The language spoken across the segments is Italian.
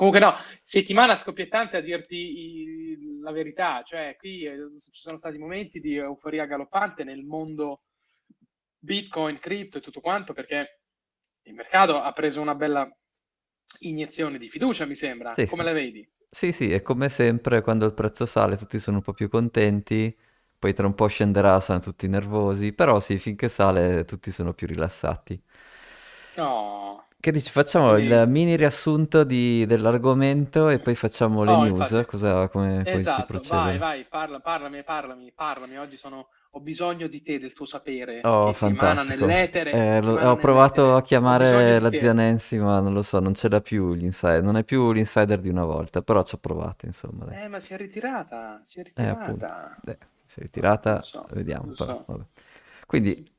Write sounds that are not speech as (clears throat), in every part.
Comunque no, settimana scoppiettante a dirti i- la verità, cioè qui eh, ci sono stati momenti di euforia galoppante nel mondo Bitcoin, cripto e tutto quanto perché il mercato ha preso una bella iniezione di fiducia, mi sembra. Sì, Come la vedi? sì, sì, e come sempre quando il prezzo sale tutti sono un po' più contenti, poi tra un po' scenderà, saranno tutti nervosi, però sì, finché sale tutti sono più rilassati. No, Che dici, facciamo il quindi... mini riassunto di- dell'argomento e poi facciamo le Oh, news? infatti. Cosa, come, come si Esatto, vai, procede? vai, parla, parlami, parlami, parlami. Oggi sono, ho bisogno di te, del tuo sapere, Oh, fantastico. nell'etere, Eh, lo- ho provato a nell'etere. Ho bisogno chiamare la zia. Nancy, ma non lo so, non ce l'ha più l'insider, non è più l'insider di una volta, però ci ho provato, insomma, dai. Eh, ma si è ritirata, si è Eh, ritirata. eh, si è ritirata, so, vediamo, però, so. Quindi,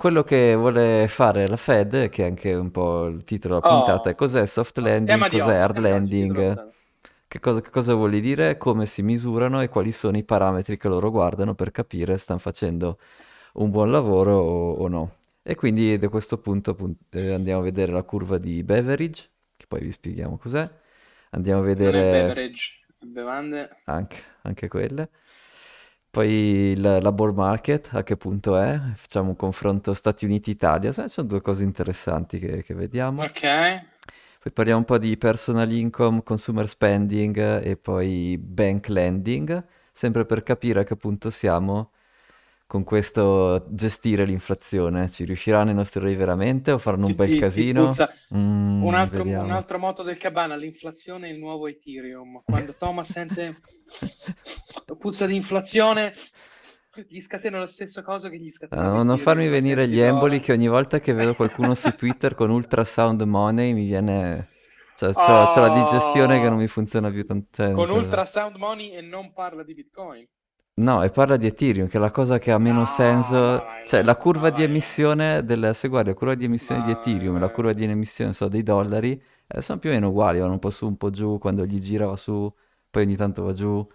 quello che vuole fare la Fed, che è anche un po' il titolo della puntata, è Oh, cos'è soft oh, landing, cos'è oggi, hard landing, che cosa, che cosa vuol dire, come si misurano e quali sono i parametri che loro guardano per capire se stanno facendo un buon lavoro o, o no. E quindi da questo punto pun- eh, andiamo a vedere la curva di Beveridge, che poi vi spieghiamo cos'è. Andiamo a vedere beverage, bevande. anche, anche quelle. Poi il labor market, a che punto è? Facciamo un confronto Stati Uniti-Italia. Sai, Sono due cose interessanti che, che vediamo. Ok, Poi parliamo un po' di personal income, consumer spending e poi bank lending, sempre per capire a che punto siamo con questo gestire l'inflazione. Ci riusciranno i nostri eroi veramente o faranno un ti, bel ti- ti casino? Un Mm, altro, un altro motto del Cabana, l'inflazione è il nuovo Ethereum. Quando Thomas sente (laughs) puzza di inflazione, gli scatena la stessa cosa che gli scatenava no- non farmi venire gli emboli che ogni volta che vedo qualcuno su Twitter con ultrasound money mi viene... Cioè, c'ho, c'ho la digestione che non Oh, mi funziona più tanto. Cioè, con ultrasound money e non parla di Bitcoin. No, e parla di Ethereum, che è la cosa che ha meno No, senso. vai Cioè, la curva di vai là, emissione del... Se guardi la curva di emissione di Ethereum e la curva di emissione, so, dei dollari, eh, sono più o meno uguali, vanno un po' su, un po' giù, quando gli gira va su, poi ogni tanto va giù.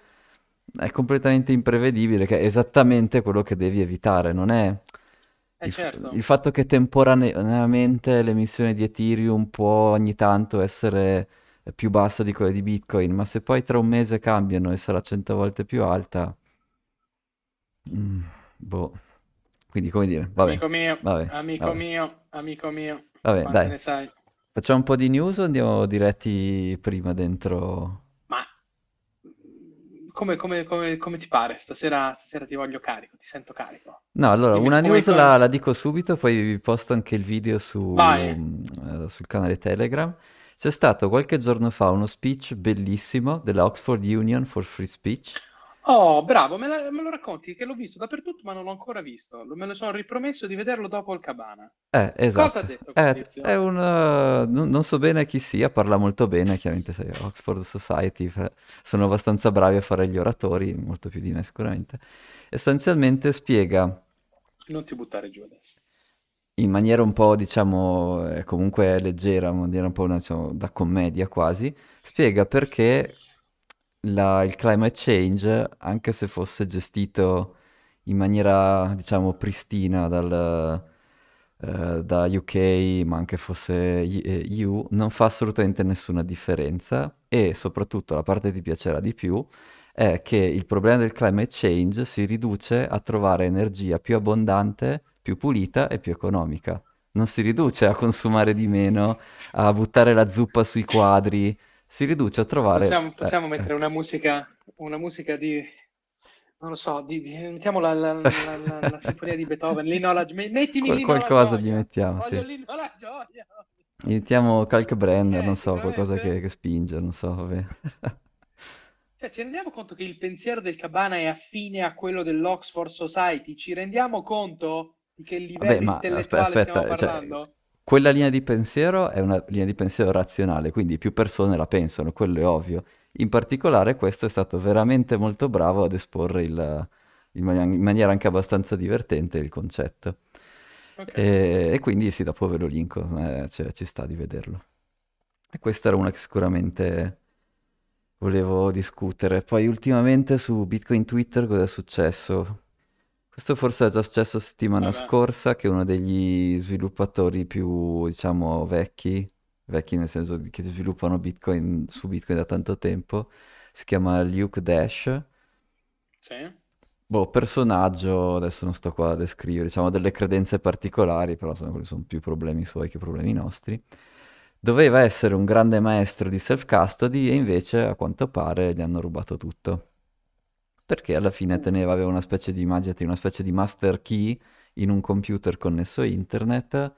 È completamente imprevedibile, che è esattamente quello che devi evitare, non è... Eh Il, f- certo, il fatto che temporaneamente l'emissione di Ethereum può ogni tanto essere più bassa di quella di Bitcoin, ma se poi tra un mese cambiano e sarà 100 volte più alta, mm, boh. Quindi come dire, vabbè, amico mio, vabbè, amico vabbè, mio, amico mio, vabbè, dai. ne sai? Facciamo un po' di news o andiamo diretti prima dentro? Ma come, come- come- come ti pare? Stasera, stasera ti voglio carico, ti sento carico. No, allora, Dimmi una news la, la dico subito, poi vi posto anche il video su, Vai. mm, eh, sul canale Telegram. C'è stato qualche giorno fa uno speech bellissimo della Oxford Union for Free Speech. Oh, bravo, me, la- me lo racconti che l'ho visto dappertutto, ma non l'ho ancora visto. Me lo sono ripromesso di vederlo dopo il Cabana. Eh, Cosa ha esatto. detto Eh, è un... eh, non, non so bene chi sia, parla molto bene, chiaramente sai, Oxford Society, sono abbastanza bravi a fare gli oratori, molto più di me sicuramente. Essenzialmente spiega Non ti buttare giù adesso. in maniera un po', diciamo, eh, comunque leggera, in maniera un po' diciamo, da commedia quasi, spiega perché la- il climate change, anche se fosse gestito in maniera, diciamo, pristina dal, eh, da UK, ma anche fosse I- eh, EU, non fa assolutamente nessuna differenza e soprattutto la parte che ti piacerà di più è che il problema del climate change si riduce a trovare energia più abbondante, più pulita e più economica. Non si riduce a consumare di meno, a buttare la zuppa sui quadri, si riduce a trovare... Possiamo, eh, possiamo mettere ecco. una musica, una musica di, non lo so, di, di- mettiamo la, la- la- la- (laughs) sinfonia di Beethoven, me- mettimi Qual- qualcosa gli mettiamo, voglio sì. l'inno alla gioia. Mettiamo Kalkbrenner, non so, qualcosa che, che spinge, non so, vabbè. (laughs) Cioè, ci rendiamo conto che il pensiero del Cabana è affine a quello dell'Oxford Society? Ci rendiamo conto di che Vabbè, livello ma aspe- intellettuale stiamo aspetta, cioè, parlando? Quella linea di pensiero è una linea di pensiero razionale, quindi più persone la pensano, quello è ovvio. In particolare questo è stato veramente molto bravo ad esporre il- in mani- in maniera anche abbastanza divertente il concetto. Ok. E, e quindi sì, dopo ve lo linko, eh, cioè, ci sta di vederlo. E questa era una che sicuramente volevo discutere. Poi ultimamente su Bitcoin Twitter cosa è successo? Questo forse è già successo settimana Vabbè. scorsa che uno degli sviluppatori più, diciamo, vecchi vecchi nel senso che sviluppano Bitcoin su Bitcoin da tanto tempo, si chiama Luke Dash. Sì. Boh, personaggio, adesso non sto qua a descrivere, diciamo delle credenze particolari, però sono, sono più problemi suoi che problemi nostri. Doveva essere un grande maestro di self-custody e invece, a quanto pare, gli hanno rubato tutto. Perché alla fine teneva, aveva una specie di, immaginati, una specie di master key in un computer connesso a internet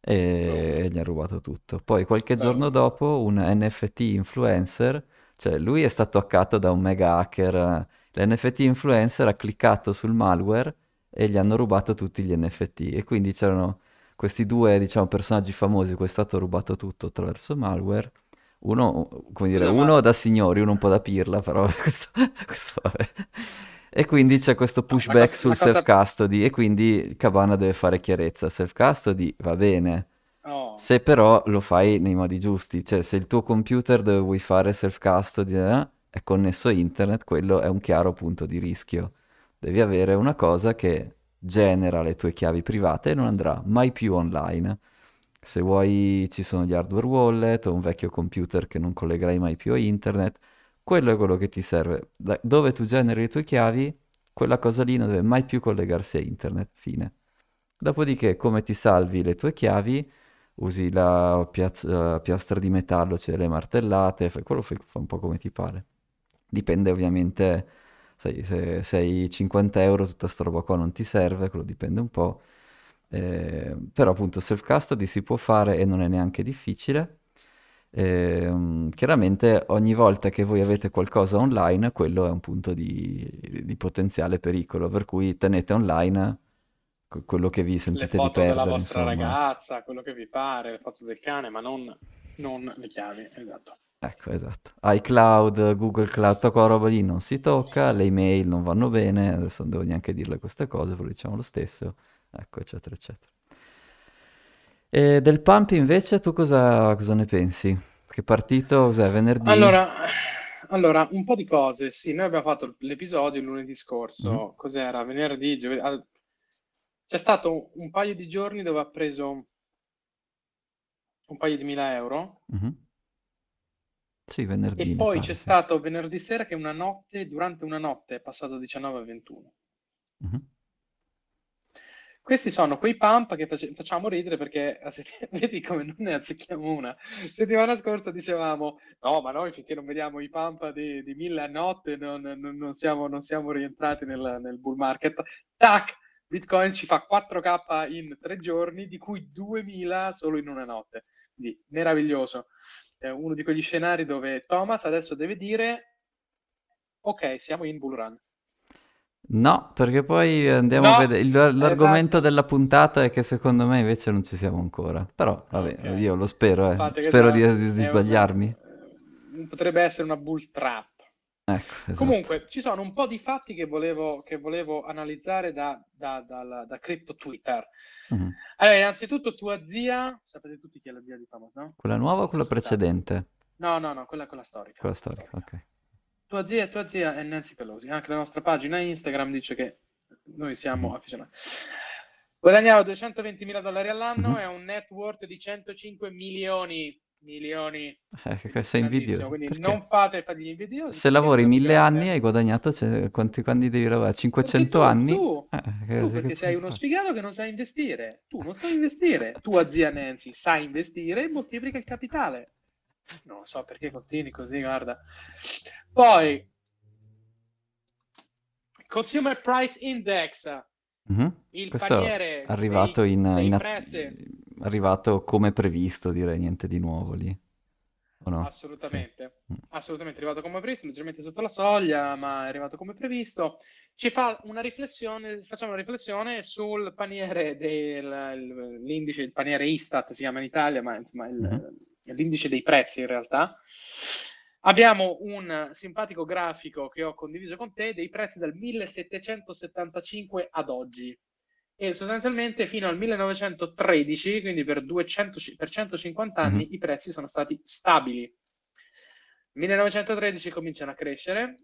e gli ha rubato tutto. Poi qualche giorno dopo un NFT influencer, cioè lui è stato hackato da un mega hacker, l'NFT influencer ha cliccato sul malware e gli hanno rubato tutti gli NFT e quindi c'erano questi due, diciamo, personaggi famosi cui è stato rubato tutto attraverso malware. Uno, come dire, uno da signori, uno un po' da pirla, però (laughs) questo, questo vabbè. E quindi c'è questo pushback cosa, sul cosa... self-custody e quindi Cabana deve fare chiarezza. Self-custody va bene, Oh, se però lo fai nei modi giusti, cioè se il tuo computer dove vuoi fare self-custody eh, è connesso a internet, quello è un chiaro punto di rischio. Devi avere una cosa che genera le tue chiavi private e non andrà mai più online. Se vuoi ci sono gli hardware wallet o un vecchio computer che non collegherai mai più a internet, quello è quello che ti serve. Da- dove tu generi le tue chiavi, quella cosa lì non deve mai più collegarsi a internet. Fine. Dopodiché, come ti salvi le tue chiavi? Usi la piaz- la piastra di metallo, cioè le martellate, fai quello fai, fa un po' come ti pare. Dipende ovviamente, sai, se sei 50 euro tutta sta roba qua non ti serve, quello dipende un po'. Eh, però appunto self-custody si può fare e non è neanche difficile. Ehm, chiaramente ogni volta che voi avete qualcosa online, quello è un punto di, di potenziale pericolo, per cui tenete online que- quello che vi le sentite di foto della perdere, vostra insomma. ragazza, quello che vi pare, le foto del cane, ma non, non le chiavi, esatto. Ecco, esatto. iCloud, Google Cloud, tutta quella roba lì non si tocca, le email non vanno bene, adesso non devo neanche dirle queste cose, però diciamo lo stesso, ecco, eccetera, eccetera. E del pump invece tu cosa, cosa ne pensi? Che partito, cos'è, venerdì? Allora, allora, un po' di cose. Sì, noi abbiamo fatto l'episodio lunedì scorso. Cos'era? Venerdì, giovedì. C'è stato un paio di giorni dove ha preso un paio di mila euro mhm. Sì, e venerdì mi poi c'è stato venerdì sera che una notte, durante una notte, è passato da 19 a 21. Mhm. Questi sono quei pump che face- facciamo ridere perché (laughs) vedi come non ne azzecchiamo una. Settimana scorsa dicevamo: No, ma noi finché non vediamo i pump di, di 1000 a notte non, non- non siamo, non siamo rientrati nel, nel bull market. Tac! Bitcoin ci fa 4K in tre giorni, di cui 2000 solo in una notte. Quindi meraviglioso. È uno di quegli scenari dove Thomas adesso deve dire: Ok, siamo in bull run. No, perché poi andiamo a No, vedere. il- L'argomento esatto. della puntata è che secondo me invece non ci siamo ancora. Però, vabbè, io lo spero, eh. Spero di, di- di un, sbagliarmi. eh, potrebbe essere una bull trap. Ecco, esatto. Comunque, ci sono un po' di fatti che volevo, che volevo analizzare da, da, dal- da Crypto Twitter. Mhm. Allora, innanzitutto, tua zia, sapete tutti chi è la zia di Thomas, no? Quella nuova o quella precedente? No, no, no, quella, quella storica, quella storica, storica. ok. Tua zia, tua zia è Nancy Pelosi. Anche la nostra pagina Instagram dice che noi siamo afficionati. Guadagnava 220 mila dollari all'anno Mhm. e ha un net worth di 105 milioni. Milioni. Eh, sei invidioso. Quindi Perché? non fate fagli gli invidiosi Se lavori mille anni hai guadagnato, cioè, quanti, quanti devi lavorare? Perché 500 tu, anni? tu, Eh, tu, perché sei uno fare? sfigato che non sai investire. Tu non sai investire. Tua zia Nancy sa investire e moltiplica il capitale. Non so perché continui così, guarda. Poi, Consumer Price Index, Mhm. il Questo è paniere arrivato dei, in, dei in arrivato come previsto, direi, niente di nuovo lì. No? Sì. Assolutamente, Mm. assolutamente è arrivato come previsto, leggermente sotto la soglia, ma è arrivato come previsto. Ci fa una riflessione, facciamo una riflessione sul paniere dell'indice, il paniere Istat si chiama in Italia, ma insomma il- Mhm. l'indice dei prezzi in realtà. Abbiamo un simpatico grafico che ho condiviso con te dei prezzi dal 1775 ad oggi e sostanzialmente fino al 1913, quindi per, 200 ci- per 150 anni, Mhm. i prezzi sono stati stabili. 1913 cominciano a crescere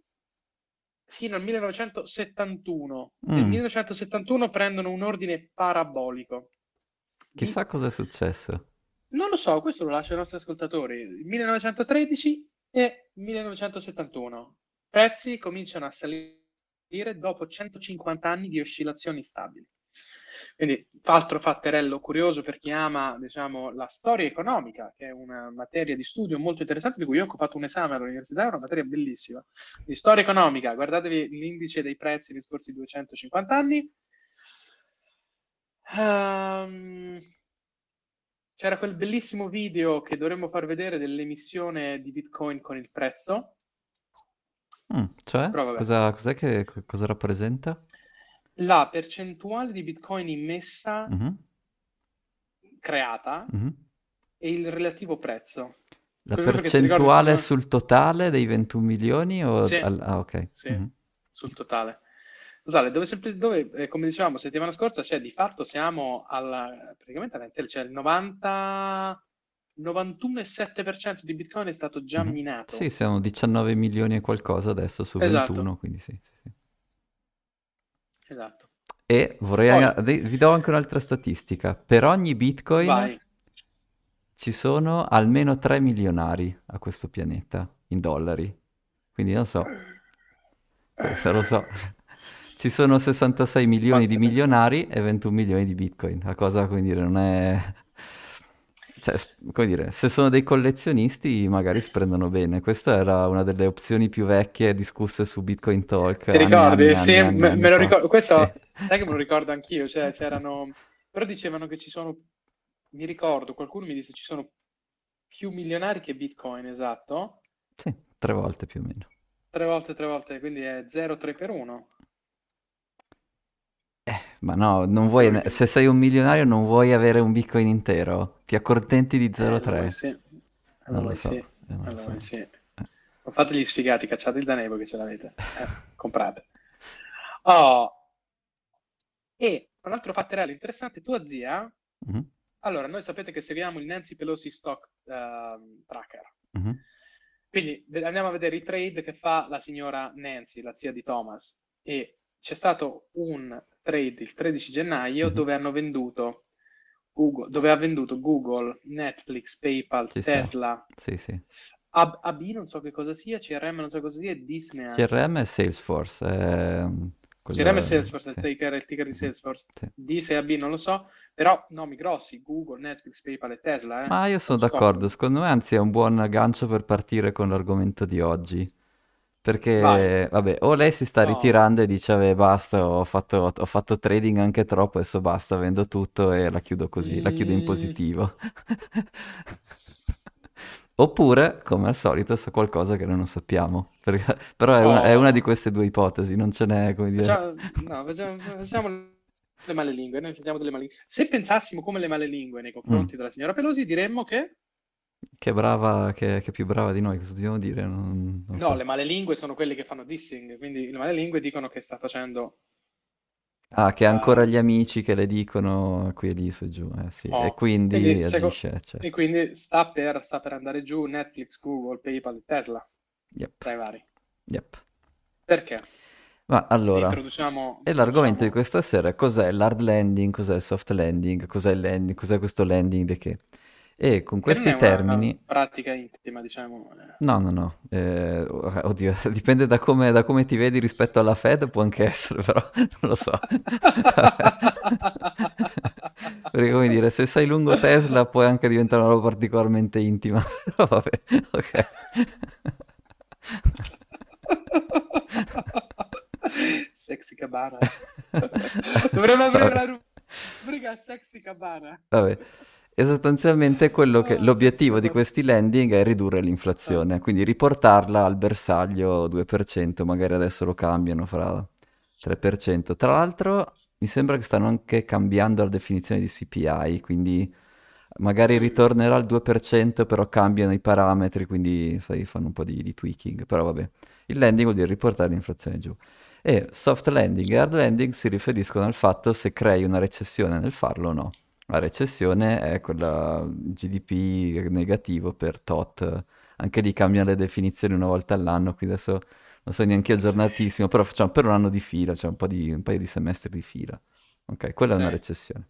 fino al 1971. Nel Mm. 1971 prendono un ordine parabolico. Chissà cosa è successo. Non lo so, questo lo lascio ai nostri ascoltatori. 1913 e 1971. Prezzi cominciano a salire dopo 150 anni di oscillazioni stabili. Quindi, altro fatterello curioso per chi ama, diciamo, la storia economica, che è una materia di studio molto interessante, di cui io ho fatto un esame all'università, è una materia bellissima. Di storia economica, guardatevi l'indice dei prezzi negli scorsi 250 anni. Um, c'era quel bellissimo video che dovremmo far vedere dell'emissione di Bitcoin con il prezzo. Mm, cioè, cosa, cos'è che, cosa rappresenta? La percentuale di Bitcoin immessa, Mhm, creata, mhm. e il relativo prezzo. La Quello percentuale ricordi, sul totale dei 21 milioni o... Sì, Ah, ok. sì, Mhm. sul totale. Totale, dove, dove, eh, come dicevamo settimana scorsa, cioè di fatto siamo alla, praticamente all'interno, cioè il 90, 91,7% di Bitcoin è stato già Mhm. minato. Sì, siamo 19 milioni e qualcosa adesso su Esatto, 21, quindi sì, sì, sì. esatto. E vorrei... Poi, Vi do anche un'altra statistica. Per ogni Bitcoin vai. ci sono almeno 3 milionari a questo pianeta in dollari. Quindi non so, questo lo so. Ci sono 66 milioni di Quante persone? milionari e 21 milioni di Bitcoin. La cosa, come dire, non è... Cioè, come dire, se sono dei collezionisti magari si prendono bene. Questa era una delle opzioni più vecchie discusse su Bitcoin Talk Ti anni anni ricordi? e Sì, anni anni, me, anni me lo ricordo. Sì. Questo, sai che me lo ricordo anch'io, cioè c'erano... Però dicevano che ci sono, mi ricordo, qualcuno mi disse ci sono più milionari che Bitcoin, esatto. Sì, tre volte più o meno. Tre volte, tre volte, quindi è 0,3 per 1. Eh, ma no, non vuoi, se sei un milionario non vuoi avere un Bitcoin intero? Ti accontenti di Eh, allora 0,3? sì, Non allora lo so, sì, eh, non lo allora so. sì. Eh. Non fate gli sfigati, cacciate il danebo che ce l'avete. Eh, comprate. Oh, e un altro fatterello interessante, tua zia... Mhm, Allora, noi sapete che seguiamo il Nancy Pelosi Stock ehm, Tracker. mhm. Quindi andiamo a vedere i trade che fa la signora Nancy, la zia di Thomas. E c'è stato un trade il 13 gennaio Mhm. dove hanno venduto Google, dove ha venduto Google, Netflix, PayPal, Ci. Tesla, Sì, sì. AB, AB non so che cosa sia, CRM non so cosa sia, e Disney anche. CRM è Salesforce, è mm, CRM quello... Salesforce, il Sì, ticker, il ticker di sì, Salesforce. sì. Dis e AB non lo so, però nomi grossi, Google, Netflix, PayPal e Tesla, eh, Ma io sono sono d'accordo, top. secondo me anzi è un buon aggancio per partire con l'argomento di oggi. Vai. Perché, vabbè, o lei si sta No. ritirando e dice, vabbè, basta, ho fatto, ho fatto trading anche troppo, adesso basta, vendo tutto e la chiudo così, la chiudo in Mm, positivo. (laughs) Oppure, come al solito, sa qualcosa che noi non sappiamo. Perché- (laughs) però è una, è una di oh. queste due ipotesi, non ce n'è, come dire... Facciamo, no, facciamo, facciamo le male lingue, noi facciamo delle male lingue. Se pensassimo come le male lingue nei Mm. confronti della signora Pelosi, diremmo che Che brava, che, che è più brava di noi, cosa dobbiamo dire? Non, non no, so. le male lingue sono quelli che fanno dissing, quindi le male lingue dicono che sta facendo Ah, che ha ancora uh, gli amici che le dicono qui e lì su e giù, eh sì, e oh, quindi quindi, seco- agisce, e certo. quindi sta per, sta per andare giù Netflix, Google, PayPal e Tesla Yep, tra i vari. yep. Perché? Ma allora, e l'argomento di questa sera cos'è l'hard landing, cos'è il soft landing, cos'è il landing, cos'è questo landing di che? E con questi termini, pratica intima, diciamo. eh. no, no, no, eh, oddio, (laughs) dipende da come, da come ti vedi rispetto alla Fed, può anche essere, però (laughs) non lo so. (laughs) Perché come dire, se sei lungo Tesla puoi anche diventare una roba particolarmente intima, però vabbè, ok. Sexy Cabana. Dovremmo aprire Vabbè. una rubrica Sexy Cabana. Vabbè. E sostanzialmente quello che Ah, l'obiettivo di questi landing è ridurre Ah. l'inflazione, quindi riportarla al bersaglio 2%, magari adesso lo cambiano fra 3%. Tra l'altro mi sembra che stanno anche cambiando la definizione di CPI, quindi magari Mm. ritornerà al 2%, però cambiano i parametri, quindi sai, fanno un po' di, di tweaking, però vabbè. Il landing vuol dire riportare l'inflazione giù. E soft landing e hard landing si riferiscono al fatto se crei una recessione nel farlo o no. La recessione è quella GDP negativo per tot, anche lì cambiano le definizioni una volta all'anno, quindi adesso non sono neanche aggiornatissimo, però facciamo per un anno di fila, cioè un po' di, un paio di semestri di fila. Ok, quella è una Sì. recessione.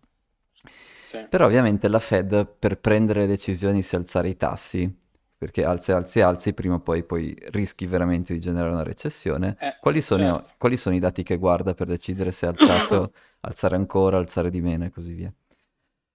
sì. Però ovviamente la Fed per prendere decisioni se alzare i tassi, perché alzi, alzi, alzi, prima o poi, poi rischi veramente di generare una recessione, Eh, quali sono, certo. quali sono i dati che guarda per decidere se è alzato, (coughs) alzare ancora, alzare di meno e così via?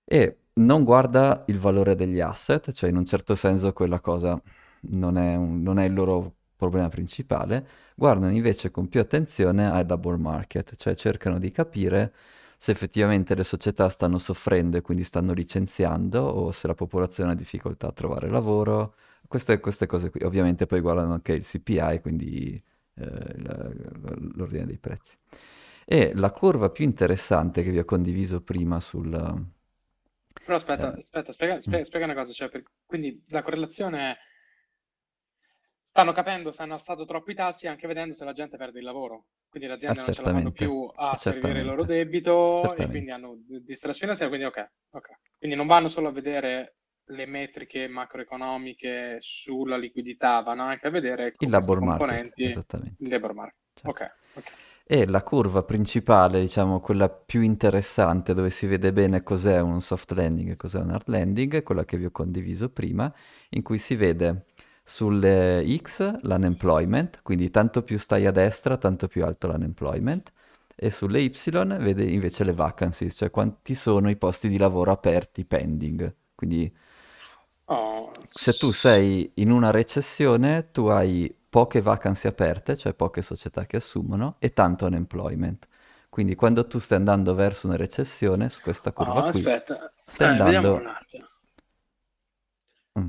E non guarda il valore degli asset, cioè in un certo senso quella cosa non è, un- non è il loro problema principale, guardano invece con più attenzione al labor market, cioè cercano di capire se effettivamente le società stanno soffrendo e quindi stanno licenziando o se la popolazione ha difficoltà a trovare lavoro, queste, queste cose qui. Ovviamente poi guardano anche il CPI, quindi eh, l'ordine dei prezzi. E la curva più interessante che vi ho condiviso prima sul... Però aspetta, eh, aspetta, spiega, mm, spiega- spiega una cosa, cioè, per- quindi la correlazione è, stanno capendo se hanno alzato troppo i tassi anche vedendo se la gente perde il lavoro. Quindi le aziende non ce la fanno più a servire il loro certamente, debito e quindi hanno di- distress finanziario, quindi ok, ok. Quindi non vanno solo a vedere le metriche macroeconomiche sulla liquidità, vanno anche a vedere Il labor market, componenti esattamente. il labor market. Certo. Ok, ok. E la curva principale, diciamo quella più interessante, dove si vede bene cos'è un soft landing e cos'è un hard landing, è quella che vi ho condiviso prima, in cui si vede sulle X l'unemployment, quindi tanto più stai a destra, tanto più alto l'unemployment, e sulle Y vede invece le vacancies, cioè quanti sono i posti di lavoro aperti, pending. Quindi Oh, se tu sei in una recessione, tu hai poche vacanze aperte, cioè poche società che assumono, e tanto unemployment. Quindi quando tu stai andando verso una recessione, su questa curva oh, qui, aspetta, stai eh, vediamo andando... Mm.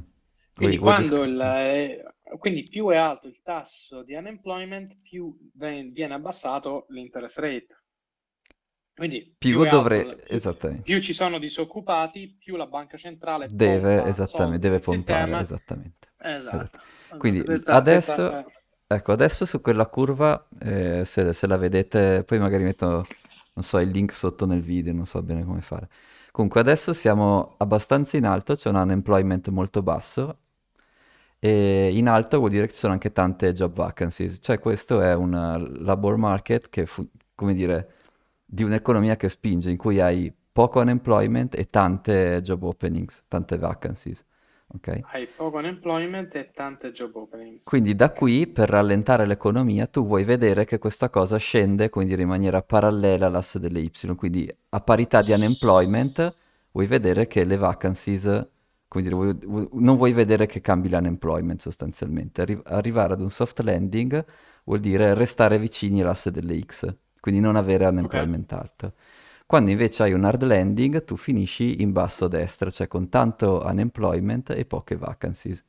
Quindi vuoi quando il, eh, quindi più è alto il tasso di unemployment, più viene abbassato l'interest rate. Quindi più Più è alto, dovrei... più, Esattamente. più ci sono disoccupati, più la banca centrale Deve, esattamente, deve pompare, sistema. esattamente. Esatto. Esatto. Quindi adesso, ecco, adesso su quella curva, eh, se, se la vedete, poi magari metto, non so, il link sotto nel video, non so bene come fare. Comunque adesso siamo abbastanza in alto, c'è un unemployment molto basso e in alto vuol dire che ci sono anche tante job vacancies, cioè questo è un labor market che, fu- come dire, di un'economia che spinge, in cui hai poco unemployment e tante job openings, tante vacancies, ok? Hai poco unemployment e tante job openings. Quindi da qui, per rallentare l'economia, tu vuoi vedere che questa cosa scende, dire, in maniera parallela all'asse delle Y, quindi a parità di unemployment vuoi vedere che le vacancies, vuoi- vuoi- non vuoi vedere che cambi l'unemployment sostanzialmente. Arri- arrivare ad un soft landing vuol dire restare vicini all'asse delle X, quindi non avere unemployment alto. Quando invece hai un hard landing, tu finisci in basso a destra, cioè con tanto unemployment e poche vacancies.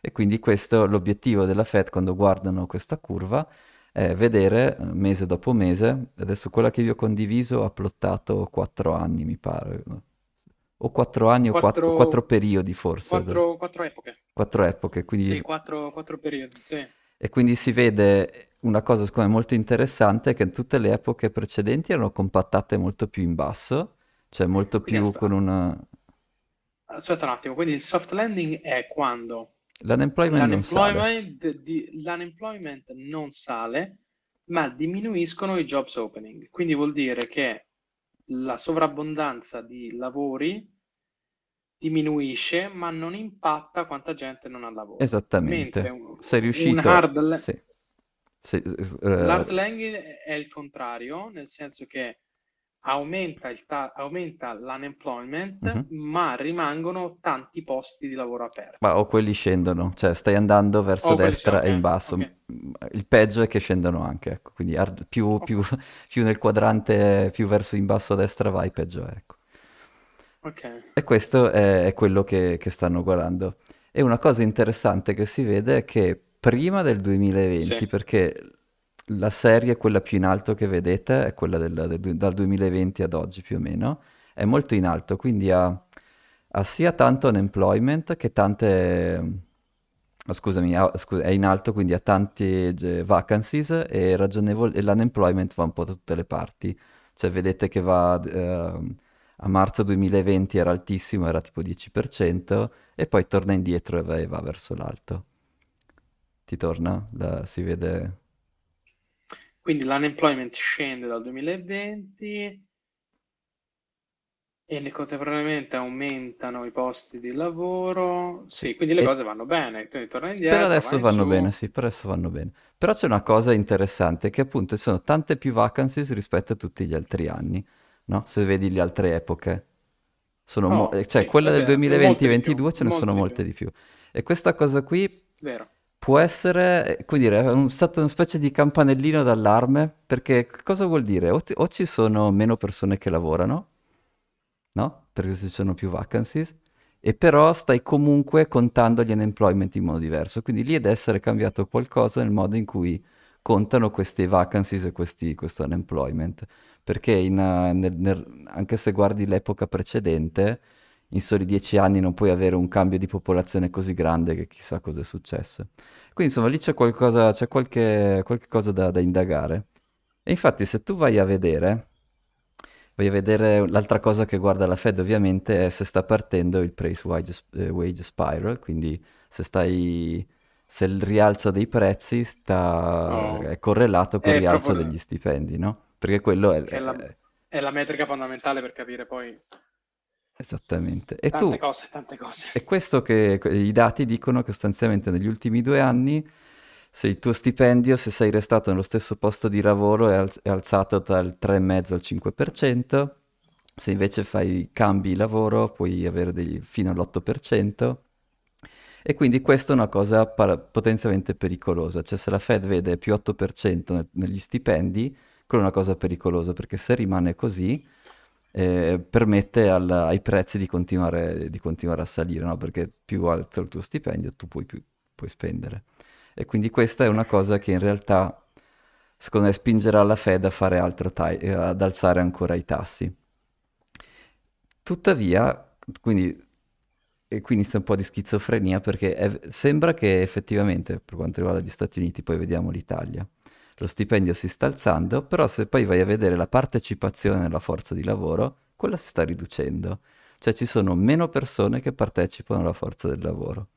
E quindi questo, l'obiettivo della Fed quando guardano questa curva è vedere mese dopo mese, adesso quella che vi ho condiviso ha plottato 4 anni mi pare, o 4 anni o 4, Quattro, periodi forse, quattro, quattro epoche. 4 epoche, Sì, quindi quattro, quattro periodi, sì. e quindi si vede una cosa secondo me molto interessante che tutte le epoche precedenti erano compattate molto più in basso, cioè molto più aspetta, con una... aspetta un attimo, quindi il soft landing è quando L'unemployment non sale. l'unemployment, di- l'unemployment non sale, ma diminuiscono i jobs opening. Quindi vuol dire che la sovrabbondanza di lavori diminuisce, ma non impatta quanta gente non ha lavoro. Esattamente. un, Sei un riuscito... hard, la- Sì. Sì, eh, l'hard landing è il contrario, nel senso che aumenta, il ta- aumenta l'unemployment, mhm. ma rimangono tanti posti di lavoro aperti. Ma o quelli scendono, cioè stai andando verso sì, destra e in basso. ok, Mm, Il peggio è che scendono anche, ecco. Quindi hard- più, più- ok, (laughs) più nel quadrante, più verso in basso a destra vai, peggio è, ecco. ok. E questo è, è quello che, che stanno guardando. E una cosa interessante che si vede è che prima del 2020, Sì, perché la serie, quella più in alto che vedete, è quella del- del dal 2020 ad oggi più o meno, è molto in alto, quindi ha, ha sia tanto unemployment che tante... Scusami, ha- scu- è in alto, quindi ha tante eh, vacancies e, ragionevol- e l'unemployment va un po' da tutte le parti. Cioè, vedete che va ehm, a marzo 2020 era altissimo, era tipo 10%, e poi torna indietro e va, e va verso l'alto. Ti torna? La- si vede... quindi l'unemployment scende dal 2020, E contemporaneamente aumentano i posti di lavoro. Sì. Quindi le E cose vanno bene. Quindi torna per indietro, va adesso vanno bene, su. sì, per adesso vanno bene. Però c'è una cosa interessante che appunto ci sono tante più vacancies rispetto a tutti gli altri anni, no? Se vedi le altre epoche. Sono mo- Oh, eh, cioè, sì, quella del vero, molte di più, 2020-2022 ce ne sono molte di molte più. di più. E questa cosa qui Vero. Può essere, eh, come dire, un- stato una specie di campanellino d'allarme, perché cosa vuol dire? O, o ci sono meno persone che lavorano, no? Perché ci sono più vacancies, e però stai comunque contando gli unemployment in modo diverso. Quindi lì è da essere cambiato qualcosa nel modo in cui contano queste vacancies e questi, questo unemployment. Perché in, eh, nel- nel- anche se guardi l'epoca precedente, in soli dieci anni non puoi avere un cambio di popolazione così grande che chissà cosa è successo. Quindi insomma lì c'è qualcosa, c'è qualche, qualche cosa da, da indagare. E infatti se tu vai a vedere, vai a vedere l'altra cosa che guarda la Fed ovviamente è se sta partendo il price wage, eh, wage spiral, quindi se stai, se il rialzo dei prezzi sta, Oh, è correlato col è rialzo degli proprio stipendi, no? Perché quello è, è la, è la metrica fondamentale per capire poi esattamente. E tu, tante cose, tante cose. è questo che i dati dicono che sostanzialmente negli ultimi due anni, se il tuo stipendio, se sei restato nello stesso posto di lavoro, è, alz- è alzato dal 3,5 al 5%, se invece fai cambi lavoro puoi avere degli, fino all'8%. E quindi questa è una cosa para- potenzialmente pericolosa, cioè se la Fed vede più 8% nel- negli stipendi, quella è una cosa pericolosa, perché se rimane così, eh, permette al- ai prezzi di continuare, di continuare a salire, no? Perché più alto il tuo stipendio, tu puoi, più, puoi spendere. E quindi questa è una cosa che in realtà, secondo me, spingerà la Fed a fare altro ta- eh, ad alzare ancora i tassi. Tuttavia, quindi, e quindi c'è un po' di schizofrenia perché è- sembra che effettivamente, per quanto riguarda gli Stati Uniti, poi vediamo l'Italia, lo stipendio si sta alzando, però se poi vai a vedere la partecipazione nella forza di lavoro, quella si sta riducendo. Cioè ci sono meno persone che partecipano alla forza del lavoro.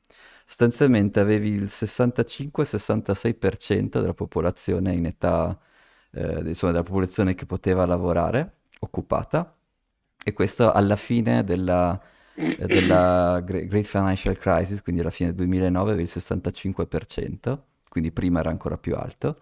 Sostanzialmente avevi il 65-66% della popolazione in età, eh, insomma, della popolazione che poteva lavorare, occupata, e questo alla fine della, eh, della Gre- Great Financial Crisis, quindi alla fine del 2009 avevi il 65%, quindi prima era ancora più alto.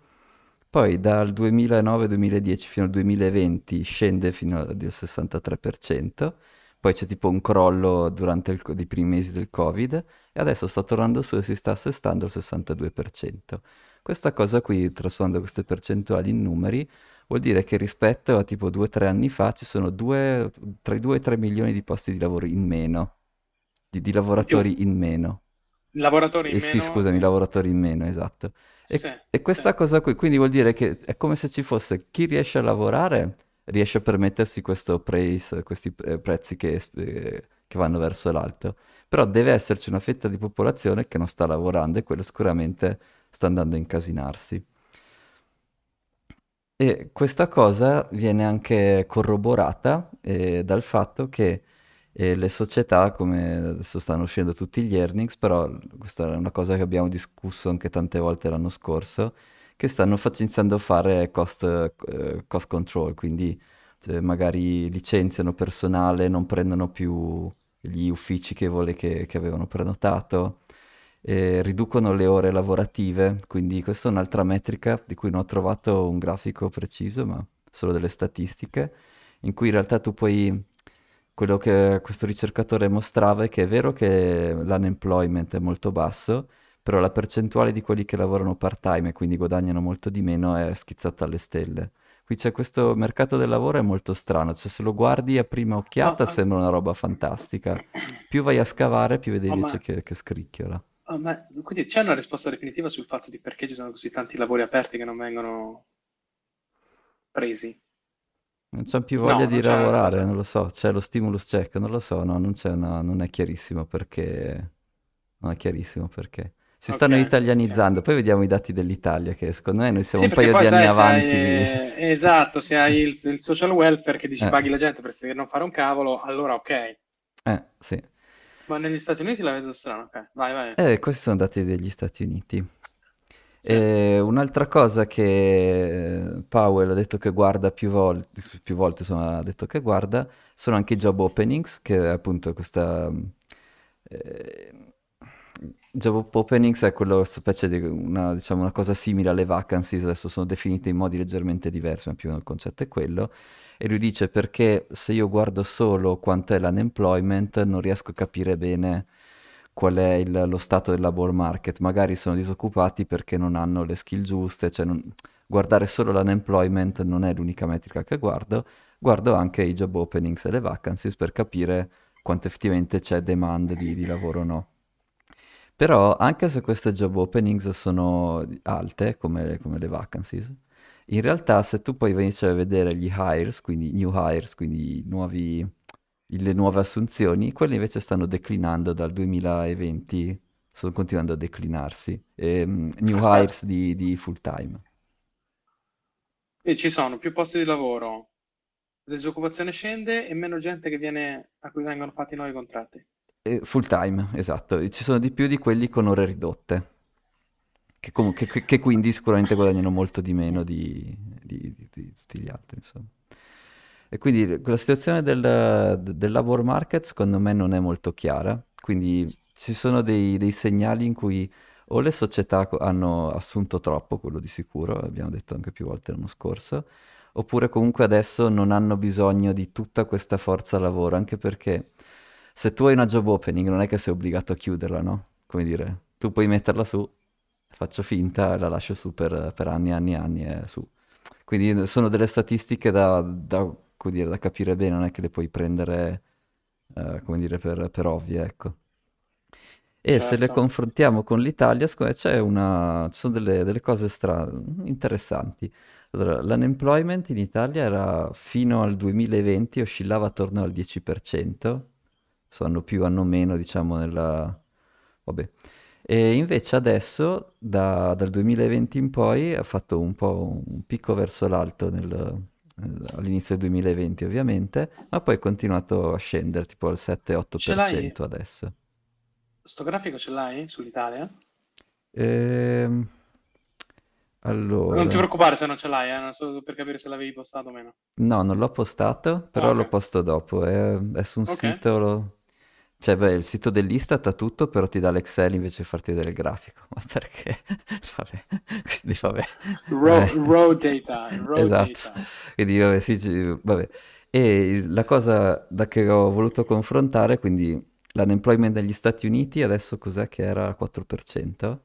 Poi dal 2009-2010 fino al 2020 scende fino al 63%, poi c'è tipo un crollo durante il, i primi mesi del Covid e adesso sta tornando su e si sta assestando al 62%. Questa cosa qui, trasformando queste percentuali in numeri, vuol dire che rispetto a tipo 2-3 anni fa ci sono due- tra i 2 e i 3 milioni di posti di lavoro in meno, di, di lavoratori in meno. Lavoratori Eh in sì, meno, scusami, sì. lavoratori in meno, esatto. E, Sì, e sì. questa cosa qui, quindi vuol dire che è come se ci fosse chi riesce a lavorare, riesce a permettersi questo price, questi eh, prezzi che, eh, che vanno verso l'alto. Però deve esserci una fetta di popolazione che non sta lavorando e quello sicuramente sta andando a incasinarsi. E questa cosa viene anche corroborata eh, dal fatto che eh, le società, come adesso stanno uscendo tutti gli earnings, però questa è una cosa che abbiamo discusso anche tante volte l'anno scorso, che stanno fac- iniziando a fare cost, eh, cost control, quindi cioè, magari licenziano personale, non prendono più gli uffici che, vole- che che avevano prenotato eh, riducono le ore lavorative, quindi questa è un'altra metrica di cui non ho trovato un grafico preciso, ma solo delle statistiche, in cui in realtà tu puoi, quello che questo ricercatore mostrava è che è vero che l'unemployment è molto basso, però la percentuale di quelli che lavorano part-time e quindi guadagnano molto di meno è schizzata alle stelle. Qui c'è questo mercato del lavoro è molto strano, cioè se lo guardi a prima Ma, occhiata sembra una roba fantastica, più vai a scavare più vedi invece ma- che, che scricchiola. Ma quindi c'è una risposta definitiva sul fatto di perché ci sono così tanti lavori aperti che non vengono presi? Non c'hanno più voglia No, di c'è lavorare, non lo so, c'è lo stimulus check, non lo so, no, non c'è una, non è chiarissimo perché, non è chiarissimo perché. Si Ok, stanno italianizzando, poi vediamo i dati dell'Italia, che secondo me noi siamo Sì, un paio poi di anni sai, hai, avanti. eh, esatto, se hai il, il social welfare che dici Eh, paghi la gente per non fare un cavolo, allora ok. eh, sì. Ma negli Stati Uniti la vedo strana, ok. Vai, vai. Eh, questi sono dati degli Stati Uniti. Sì. E un'altra cosa che Powell ha detto che guarda più volte, più volte insomma, ha detto che guarda, sono anche i job openings, che è appunto questa... eh, job openings è quello specie di una, diciamo, una cosa simile alle vacancies, adesso sono definite in modi leggermente diversi, ma più o meno il concetto è quello. E lui dice perché se io guardo solo quanto è l'unemployment non riesco a capire bene qual è il- lo stato del labor market. Magari sono disoccupati perché non hanno le skill giuste, cioè non- guardare solo l'unemployment non è l'unica metrica che guardo, guardo anche i job openings e le vacancies per capire quanto effettivamente c'è demand di, di lavoro o no. Però anche se queste job openings sono alte, come, come le vacancies, in realtà se tu poi invece a vedere gli hires, quindi new hires, quindi nuovi, le nuove assunzioni, quelle invece stanno declinando dal 2020, stanno continuando a declinarsi. Ehm, new Aspetta, hires di, di full time. e ci sono più posti di lavoro, la disoccupazione scende e meno gente che viene, a cui vengono fatti nuovi contratti. Eh, full time, esatto. E Ci sono di più di quelli con ore ridotte, che, comunque, che, che quindi sicuramente guadagnano molto di meno di, di- di- di tutti gli altri, insomma. E quindi la situazione del, del labor market secondo me non è molto chiara, quindi ci sono dei, dei segnali in cui o le società hanno assunto troppo, quello di sicuro, abbiamo detto anche più volte l'anno scorso, oppure comunque adesso non hanno bisogno di tutta questa forza lavoro, anche perché se tu hai una job opening non è che sei obbligato a chiuderla, no? Come dire, tu puoi metterla su, faccio finta e la lascio su per, per anni e anni e anni e su. Quindi sono delle statistiche da, da, come dire, da capire bene, non è che le puoi prendere, eh, come dire, per, per ovvie, ecco. E se le Certo. confrontiamo con l'Italia, secondo me c'è una... ci sono delle, delle cose stra... interessanti. Allora, l'unemployment in Italia era fino al 2020 oscillava attorno al 10%, so, anno più, anno meno, diciamo, nella... Vabbè. E invece adesso, da- dal 2020 in poi, ha fatto un po' un picco verso l'alto nel- all'inizio del 2020 ovviamente, ma poi è continuato a scendere tipo al Ce l'hai? 7-8% adesso. Sto grafico ce l'hai sull'Italia? Ehm, Non ti allora, preoccupare se non ce l'hai, eh, non so per capire se l'avevi postato o meno. no, non l'ho postato, Ah, però ok. lo posto dopo. È, è su un Ok. sito, cioè, beh, il sito dell'Istat ha tutto, però ti dà l'Excel invece di farti vedere il grafico. Ma perché? (laughs) Vabbè, quindi vabbè. Raw, raw data, raw (laughs) Esatto, data. quindi vabbè, sì, vabbè. E la cosa da che ho voluto confrontare, quindi l'unemployment negli Stati Uniti adesso cos'è che era al 4%?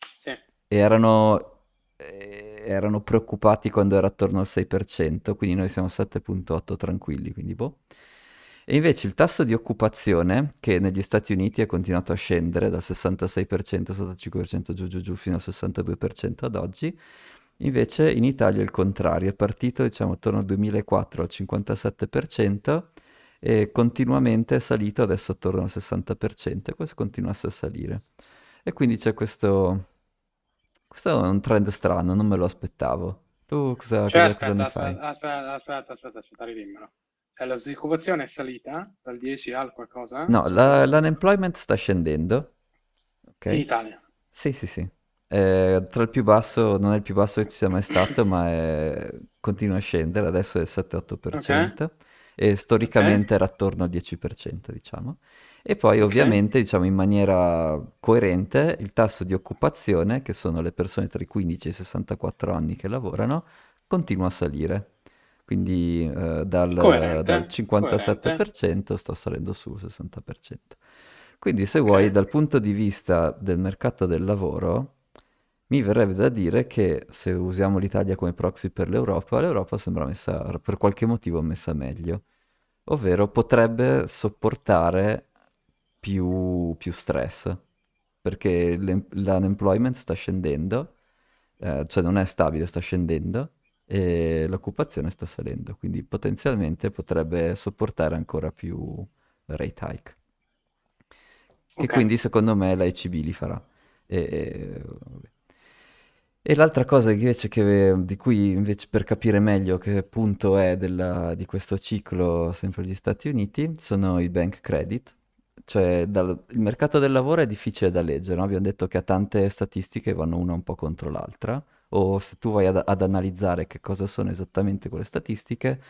Sì, E erano, eh, erano preoccupati quando era attorno al 6%, quindi noi siamo 7.8 tranquilli, quindi boh. E invece il tasso di occupazione, che negli Stati Uniti è continuato a scendere dal 66%, 65% giù giù giù fino al 62% ad oggi, invece in Italia è il contrario, è partito diciamo attorno al 2004 al 57% e continuamente è salito adesso attorno al 60% e questo continuasse a salire. E quindi c'è questo... Questo è un trend strano, non me lo aspettavo. Tu cosa, cioè cosa- cosa aspetta, fai? aspetta, aspetta, aspetta, aspetta, aspetta, ridimmelo. Cioè, la disoccupazione è salita dal 10 al qualcosa, No, la- l'unemployment sta scendendo, in ok? Italia. Sì, sì, sì. È tra il più basso, non è il più basso che ci sia mai stato, ma è- continua a scendere, adesso è il Ok, 7-8% e ok, storicamente era attorno al 10%, diciamo. E poi ovviamente, diciamo, in maniera coerente, il tasso di occupazione, che sono le persone tra i 15 e i 64 anni che lavorano, continua a salire. Quindi eh, dal, dal coerente, coerente. 57% sta salendo sul 60%. Quindi se vuoi, dal punto di vista del mercato del lavoro, mi verrebbe da dire che se usiamo l'Italia come proxy per l'Europa, l'Europa sembra messa, per qualche motivo, messa meglio, ovvero potrebbe sopportare più, più stress, perché l'unemployment sta scendendo, eh, cioè non è stabile, sta scendendo, e l'occupazione sta salendo, quindi potenzialmente potrebbe sopportare ancora più rate hike, che ok, quindi secondo me la ECB li farà. E, e- l'altra cosa invece che, di cui invece per capire meglio che punto è della- di questo ciclo sempre agli Stati Uniti sono i bank credit, cioè dal- il mercato del lavoro è difficile da leggere, no? Abbiamo detto che ha tante statistiche che vanno una un po' contro l'altra, o se tu vai ad, ad analizzare che cosa sono esattamente quelle statistiche,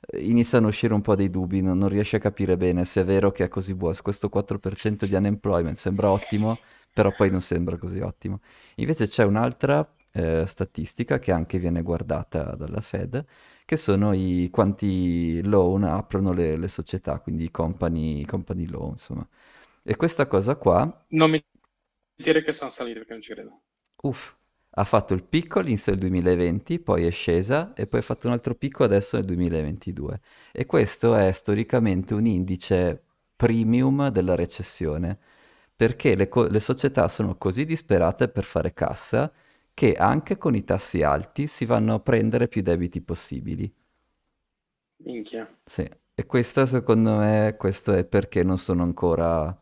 eh, iniziano a uscire un po' dei dubbi, non, non riesci a capire bene se è vero che è così buono, questo 4% di unemployment sembra ottimo, però poi non sembra così ottimo. Invece c'è un'altra eh, statistica che anche viene guardata dalla Fed, che sono i quanti loan aprono le, le società, quindi i company, company loan, insomma. E questa cosa qua... Non mi dire che sono saliti perché non ci credo. Uff, ha fatto il picco all'inizio del 2020, poi è scesa e poi ha fatto un altro picco adesso nel 2022. E questo è storicamente un indice premium della recessione, perché le, co- le società sono così disperate per fare cassa che anche con i tassi alti si vanno a prendere più debiti possibili. Minchia. Sì, e questo secondo me, questo è perché non sono ancora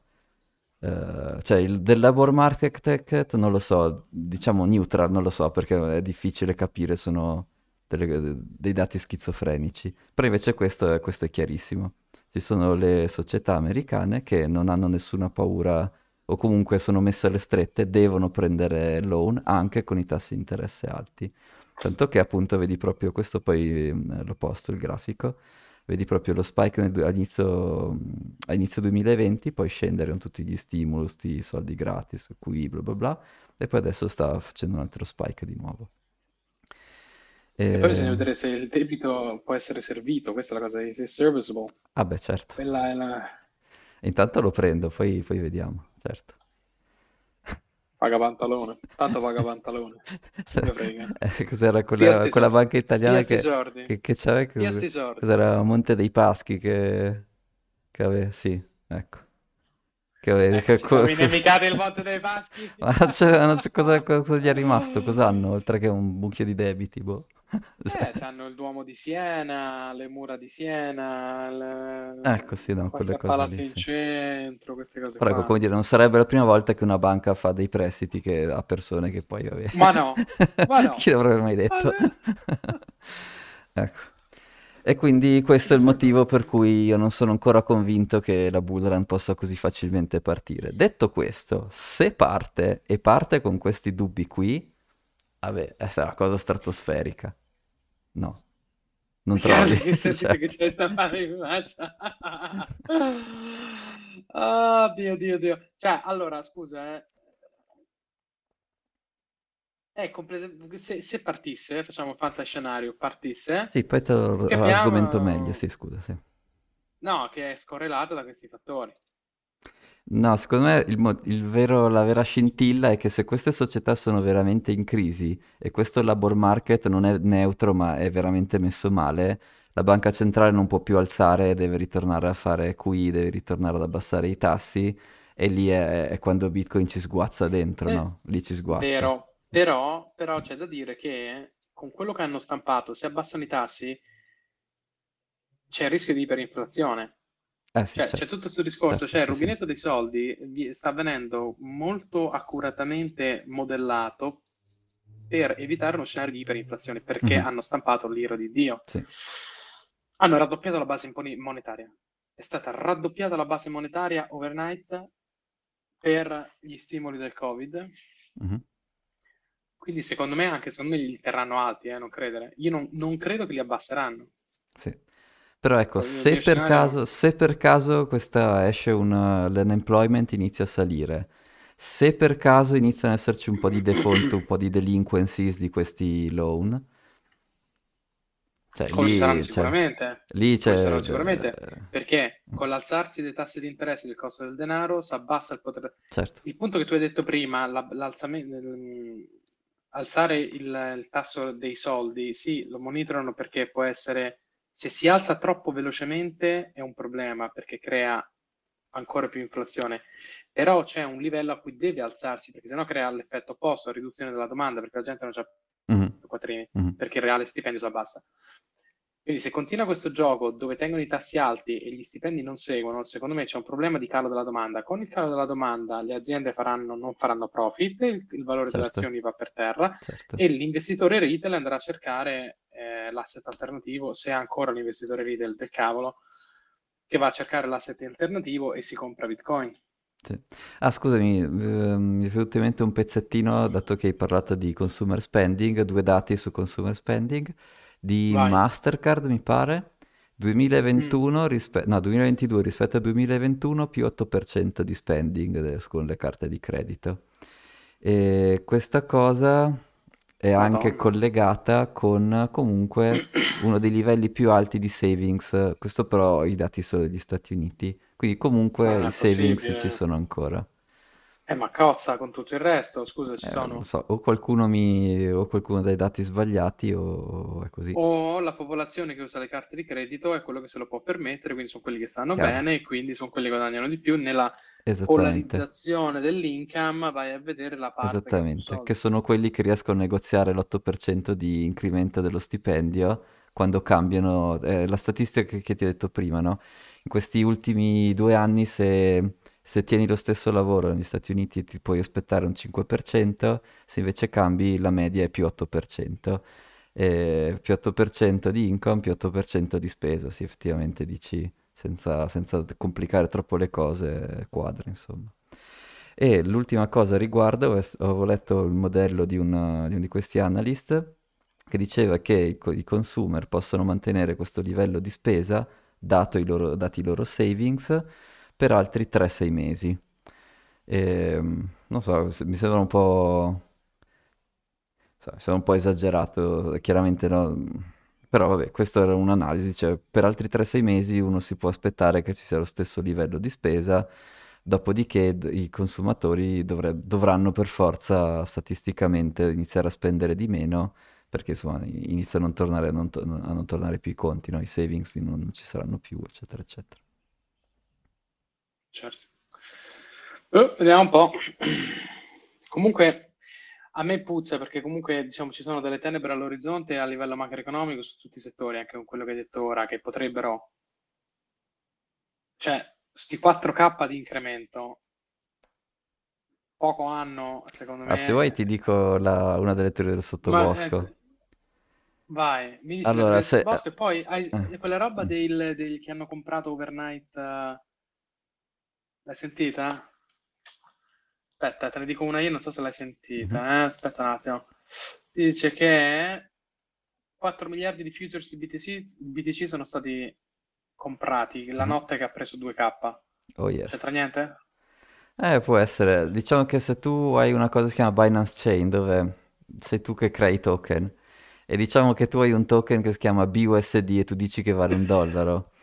eh, cioè il, del labor market non lo so, diciamo neutral, non lo so perché è difficile capire, sono delle, dei dati schizofrenici. Però invece questo, questo è chiarissimo. Ci sono le società americane che non hanno nessuna paura o comunque sono messe alle strette, devono prendere loan anche con i tassi di interesse alti. Tanto che appunto vedi proprio questo, poi mm, l'ho posto il grafico vedi proprio lo spike all'inizio, a inizio 2020, poi scendere con tutti gli stimoli, sti soldi gratis, qui bla bla bla, e poi adesso sta facendo un altro spike di nuovo. E, e poi bisogna vedere se il debito può essere servito, questa è la cosa, se è serviceable. Ah beh, certo. Quella è la... Intanto lo prendo, poi, poi vediamo, certo. Paga pantalone, tanto paga pantalone. eh, cos'era quella, quella banca italiana che, che, che c'aveva? Che, cos'era Monte dei Paschi che, che aveva? Sì, ecco. Che ecco, che co- su... il Monte dei Paschi. (laughs) Ma non non c'è cosa, cosa gli è rimasto? Cos'hanno oltre che un mucchio di debiti? Boh. Eh, hanno il Duomo di Siena, le mura di Siena, le... ecco sì, no, quelle cose palazzi lì, in sì. centro, queste cose Però ecco, come dire, non sarebbe la prima volta che una banca fa dei prestiti che... a persone che poi... Vabbè. Ma no, ma no. (laughs) Chi l'avrebbe mai detto? (laughs) ecco. E quindi questo è il motivo per cui io non sono ancora convinto che la Bullrun possa così facilmente partire. Detto questo, se parte e parte con questi dubbi qui, vabbè, è una cosa stratosferica. No, non trovi? Che senti cioè... che c'è sta mano in faccia. oh, (laughs) Dio, Dio, Dio. Cioè, allora, scusa, eh. È complet- se, se, partisse, facciamo fantascenario, partisse... Sì, poi te lo argomento meglio, sì, scusa, sì. No, che è scorrelato da questi fattori. No, secondo me il mo- il vero- la vera scintilla è che se queste società sono veramente in crisi e questo labor market non è neutro ma è veramente messo male, la banca centrale non può più alzare, deve ritornare a fare QE, deve ritornare ad abbassare i tassi e lì è, è quando Bitcoin ci sguazza dentro, Eh, no? Lì ci sguazza. vero, però, però c'è da dire che con quello che hanno stampato, se abbassano i tassi, c'è il rischio di iperinflazione. Eh sì, Cioè, certo. c'è tutto questo discorso, Certo, cioè il sì, sì. rubinetto dei soldi sta venendo molto accuratamente modellato per evitare uno scenario di iperinflazione, perché Mhm. hanno stampato l'ira di Dio. Sì. Hanno raddoppiato la base monetaria. È stata raddoppiata la base monetaria overnight per gli stimoli del Covid. Mhm. Quindi secondo me, anche secondo me li terranno alti, eh, non credere. Io non, non credo che li abbasseranno. Sì. Però ecco, se per scenario... caso, se per caso questa esce un, l'unemployment inizia a salire, se per caso iniziano ad esserci un po' di default, un po' di delinquencies di questi loan, cioè Come ci saranno lì, cioè, sicuramente, lì c'è... saranno sicuramente, eh, perché con l'alzarsi dei tassi di interesse del costo del denaro si abbassa il potere. certo. Il punto che tu hai detto prima, la- l'alzame- ehm, alzare il, il tasso dei soldi, sì, lo monitorano perché può essere, se si alza troppo velocemente è un problema perché crea ancora più inflazione, però c'è un livello a cui deve alzarsi perché sennò crea l'effetto opposto, riduzione della domanda perché la gente non c'ha Mhm, più quattrini mhm. perché il reale stipendio si abbassa. Quindi se continua questo gioco dove tengono i tassi alti e gli stipendi non seguono, secondo me c'è un problema di calo della domanda. Con il calo della domanda le aziende faranno, non faranno profit, il, il valore delle Certo, azioni va per terra certo. e l'investitore retail andrà a cercare eh, l'asset alternativo, se è ancora l'investitore retail del cavolo, che va a cercare l'asset alternativo e si compra Bitcoin. Sì. Ah, scusami, eh, mi è venuto in mente un pezzettino, dato che hai parlato di consumer spending, due dati su consumer spending, di Vai. Mastercard mi pare, Mm. 2021 rispe- no, 2022 rispetto al 2021 più 8% di spending de- con le carte di credito. E questa cosa è anche Madonna. collegata con comunque (clears throat) uno dei livelli più alti di savings, questo però i dati sono degli Stati Uniti, quindi comunque non i savings ci sono ancora. Eh, ma cozza con tutto il resto, scusa, ci Eh, non sono. so, o qualcuno mi, o qualcuno dà i dati sbagliati o è così. O la popolazione che usa le carte di credito è quello che se lo può permettere, quindi sono quelli che stanno Chiaro, bene e quindi sono quelli che guadagnano di più. Nella esattamente, polarizzazione dell'income vai a vedere la parte che ha più esattamente, che soldi. sono quelli che riescono a negoziare l'8% di incremento dello stipendio quando cambiano, eh, la statistica che, che ti ho detto prima, no? In questi ultimi due anni se, se tieni lo stesso lavoro negli Stati Uniti ti puoi aspettare un 5%, se invece cambi la media è più 8%. Eh, più 8% di income, più 8% di spesa, sì, effettivamente dici senza, senza complicare troppo le cose, quadra, insomma. E l'ultima cosa riguardo, avevo letto il modello di, una- di uno di questi analyst che diceva che i, i consumer possono mantenere questo livello di spesa, dato i loro, dati i loro savings, per altri 3-6 mesi. E, non so, mi sembra un po'... So, sono un po' esagerato, chiaramente no, però vabbè, questa era un'analisi, cioè per altri 3-6 mesi uno si può aspettare che ci sia lo stesso livello di spesa, dopodiché d- i consumatori dovre- dovranno per forza statisticamente iniziare a spendere di meno, perché insomma i- inizia a non tornare, a non, to- a non tornare più i conti, no? I savings non, non ci saranno più, eccetera, eccetera. Certo. Eh, vediamo un po'. Comunque, a me puzza perché comunque diciamo ci sono delle tenebre all'orizzonte a livello macroeconomico su tutti i settori, anche con quello che hai detto ora, che potrebbero, cioè, sti 4K di incremento, poco hanno, secondo Ah, se vuoi ti me. dico la- una delle teorie del Ma sottobosco. eh, vai, mi dici Allora, teoria del se... sottobosco e poi hai eh, quella roba mm. del, del- che hanno comprato overnight, eh, l'hai sentita? Aspetta, te ne dico una io, non so se l'hai Mhm. sentita, eh? Aspetta un attimo. Dice che 4 miliardi di futures di BTC, BTC sono stati comprati la Mhm. notte che ha preso 2K. Oh yes. C'entra niente? Eh, può essere. Diciamo che se tu hai una cosa che si chiama Binance Chain, dove sei tu che crei i token, e diciamo che tu hai un token che si chiama BUSD e tu dici che vale un dollaro, (laughs)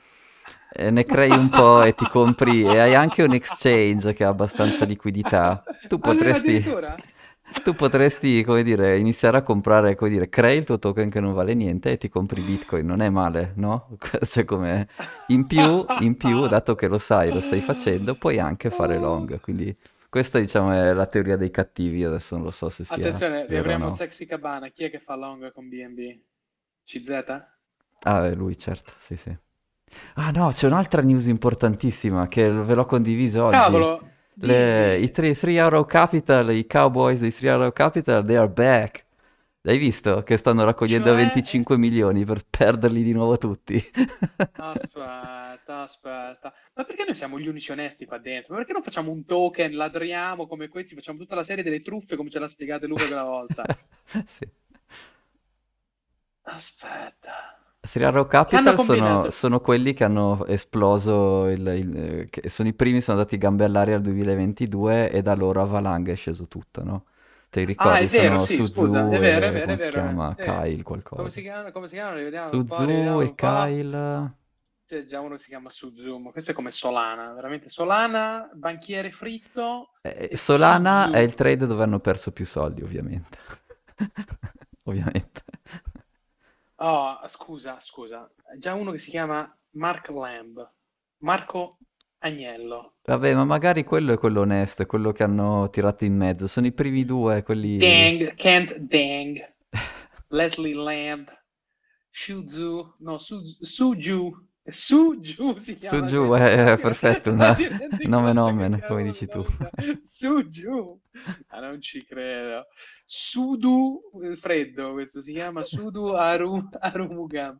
ne crei un po' e ti compri, e hai anche un exchange che ha abbastanza liquidità, tu potresti, (laughs) tu potresti, come dire, iniziare a comprare, come dire, crei il tuo token che non vale niente e ti compri Bitcoin, non è male, no? (laughs) Cioè come... In più, in più, dato che lo sai, lo stai facendo, puoi anche fare long. Quindi questa, diciamo, è la teoria dei cattivi. Adesso non lo so se sia Attenzione, vero o riapriamo il no. Sexy Cabana. Chi è che fa long con BNB? CZ? Ah, è lui, certo, sì, sì. Ah no, c'è un'altra news importantissima che ve l'ho condiviso oggi. Cavolo, Le-. I 3, 3 Arrow Capital, i Cowboys dei 3 Arrow Capital, they are back. L'hai visto? Che stanno raccogliendo Cioè, 25 milioni per perderli di nuovo tutti. (laughs) aspetta, aspetta. Ma perché noi siamo gli unici onesti qua dentro? Ma perché non facciamo un token, ladriamo come questi, facciamo tutta la serie delle truffe come ce l'ha spiegato Luca quella volta? (laughs) Sì. Aspetta. Three Arrow Capital sono, sono quelli che hanno esploso, il, il- che sono i primi, sono andati gambe all'aria al 2022 e da loro a valanga è sceso tutto, no? Te li Ah, ricordi? è vero, Sono sì, scusa, Suzu è vero, è vero, come è si vero. chiama? Sì. Kyle Come si qualcosa. chiamano? Come si un po', Suzu rivediamolo e. Kyle... C'è già uno che si chiama Suzumo. Questo è come Solana, veramente Solana, banchiere fritto Eh, Solana è il Suzu. trade dove hanno perso più soldi, ovviamente. (laughs) Ovviamente. Oh, scusa, scusa. Già uno che si chiama Mark Lamb. Marco Agnello. Vabbè, ma magari quello è quello onesto, è quello che hanno tirato in mezzo. Sono i primi due, quelli... Dang, Kent Dang. (laughs) Leslie Lamb. Shuzu, no, Su- Suju. Su giù si Su chiama giù, questo. è (laughs) Ti perfetto, ma una rendi nomen come dici tu. Su giù. Ma non ci credo. Sudu, il freddo, questo si chiama Sudu Aru, Arumugam.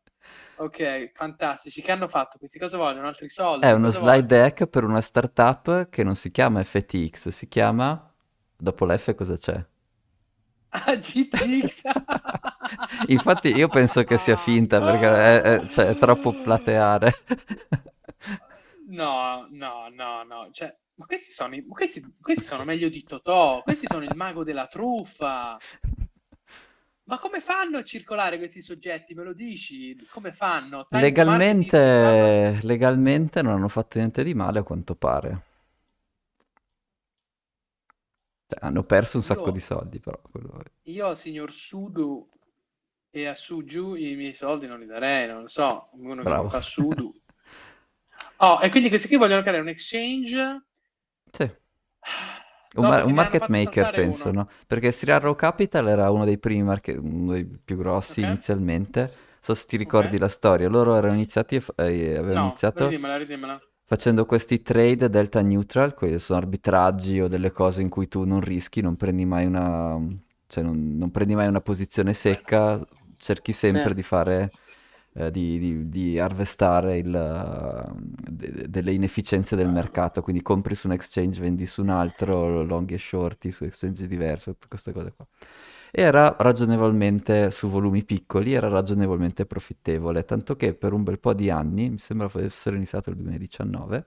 Ok, fantastici. Che hanno fatto questi? Cosa vogliono? Altri È soldi? uno Cosa slide vogliono? deck per una startup che non si chiama FTX, si chiama... Dopo l'F cosa c'è? (laughs) Ah, GTX. (laughs) Infatti io penso che sia finta perché è, è- cioè, è troppo plateare. (laughs) No, no, no, no. Cioè, ma questi sono, i- questi, questi sono meglio di Totò. Questi sono il mago della truffa. Ma come fanno a circolare questi soggetti? Me lo dici? Come fanno? Legalmente, legalmente non hanno fatto niente di male a quanto pare. Cioè, hanno perso un Io, sacco di soldi però. io al signor Sudu e a Suju i miei soldi non li darei, non lo so. Uno che Bravo. fa Sudu. Oh, e quindi questi qui vogliono creare un exchange Sì. Un, mar- che un market maker penso, uno. no? Perché Stiraro Capital era uno dei primi market, uno dei più grossi Ok? inizialmente. Non so se ti ricordi Ok? la storia. Loro erano iniziati, e f- avevano No, iniziato ridimela, ridimela. Facendo questi trade delta neutral, quelli sono arbitraggi o delle cose in cui tu non rischi, non prendi mai una, cioè non, non prendi mai una posizione secca, cerchi Sì. sempre di fare, eh, di, di- di harvestare il, de- delle inefficienze del mercato, quindi compri su un exchange, vendi su un altro, long e shorti su exchange diversi, tutte queste cose qua. Era ragionevolmente, su volumi piccoli, era ragionevolmente profittevole, tanto che per un bel po' di anni, mi sembra fosse iniziato il 2019,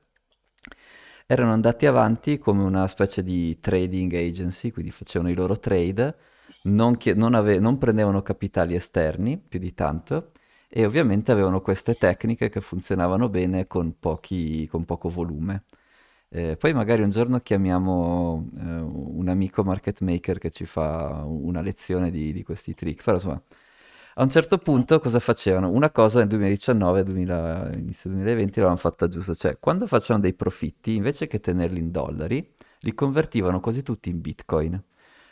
erano andati avanti come una specie di trading agency, quindi facevano i loro trade, non, chie- non ave- non prendevano capitali esterni più di tanto e ovviamente avevano queste tecniche che funzionavano bene con pochi- con poco volume. Eh, poi magari un giorno chiamiamo eh, un amico market maker che ci fa una lezione di, di questi trick, però insomma, a un certo punto cosa facevano? Una cosa nel 2019, 2000, inizio 2020 l'avevano fatta giusta, cioè quando facevano dei profitti, invece che tenerli in dollari, li convertivano quasi tutti in Bitcoin.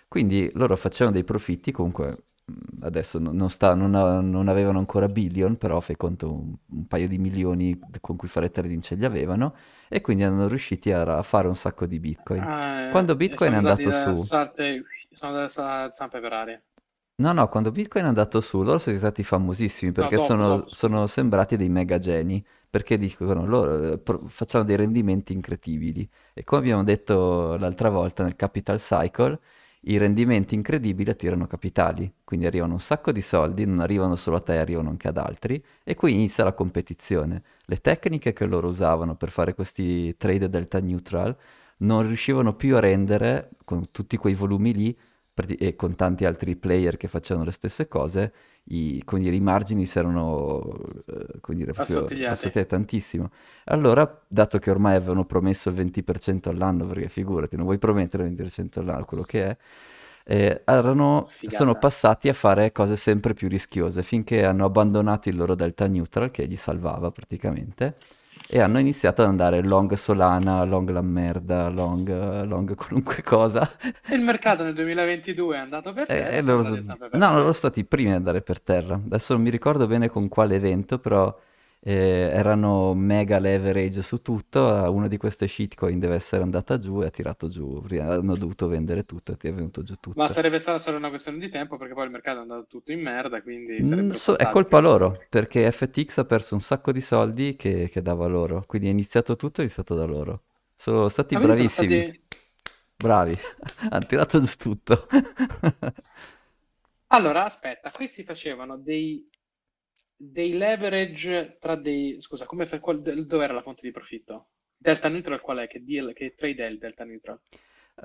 Quindi loro facevano dei profitti, comunque mh, adesso non, sta- non non avevano ancora billion, però fai conto un, un paio di milioni con cui fare trading ce li avevano e quindi erano riusciti a, a fare un sacco di Bitcoin. Ah, Quando eh, e Bitcoin è andato da su, sarte, sono andati zampe per aria. no, no, quando Bitcoin è andato su, loro sono stati famosissimi No, perché dopo, sono, dopo, sono sembrati dei mega geni, perché dicono loro eh, facciamo dei rendimenti incredibili. E come abbiamo detto l'altra volta nel Capital Cycle, i rendimenti incredibili attirano capitali, quindi arrivano un sacco di soldi, non arrivano solo a te, arrivano anche ad altri, e qui inizia la competizione. Le tecniche che loro usavano per fare questi trade delta neutral non riuscivano più a rendere, con tutti quei volumi lì, e con tanti altri player che facevano le stesse cose, i, dire, i margini si erano, eh, dire, Assottigliati. assottigliati tantissimo. Allora, dato che ormai avevano promesso il 20% all'anno, perché figurati, non vuoi promettere il 20% all'anno, quello che è, eh, erano- sono passati a fare cose sempre più rischiose, finché hanno abbandonato il loro delta neutral, che li salvava praticamente, e hanno iniziato ad andare long Solana, long la merda, long, eh, long qualunque cosa. Il mercato nel 2022 è andato per E, terra e e sono loro, no, loro sono stati i primi ad andare per terra. Adesso non mi ricordo bene con quale evento, però eh, erano mega leverage su tutto. Una di queste shitcoin deve essere andata giù e ha tirato giù. Hanno dovuto vendere tutto e ti è venuto giù Ma tutto. sarebbe stata solo una questione di tempo perché poi il mercato è andato tutto in merda, quindi Mm, so- è colpa o loro, perché FTX ha perso un sacco di soldi che, che dava loro. Quindi è iniziato tutto, è iniziato da loro. Sono stati Ma quindi sono bravissimi. stati... Bravi. (laughs) Hanno tirato giù tutto. (laughs) Allora, aspetta, questi facevano dei, dei leverage tra dei... Scusa, come fa... qual- dove era la fonte di profitto? Delta neutral qual è? Che deal, che trade è il delta neutral?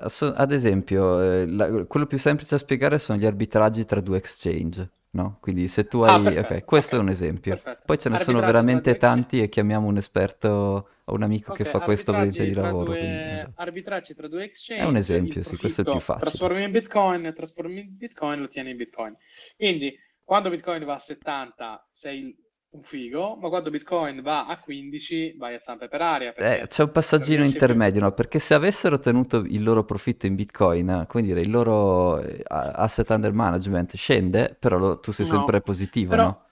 So- ad esempio, eh, la- quello più semplice da spiegare sono gli arbitraggi tra due exchange, no? Quindi se tu Ah, hai... Ok, perfetto, questo è ok, un esempio. perfetto. Poi ce ne sono Arbitraggio tra veramente exchange... tanti e chiamiamo un esperto o un amico che Ok, fa questo arbitraggi di lavoro, quindi due, esatto. arbitraggi tra due È un exchange, esempio, sì, questo è più facile. trasformi in Bitcoin, trasformi in Bitcoin, lo tieni in Bitcoin. Quindi quando Bitcoin va a 70 sei un figo, ma quando Bitcoin va a 15 vai a zampe per aria Eh, c'è un passaggino più. intermedio, no? Perché se avessero tenuto il loro profitto in Bitcoin, come dire, il loro eh, asset under management scende, però lo- tu sei sempre No, positivo, però no?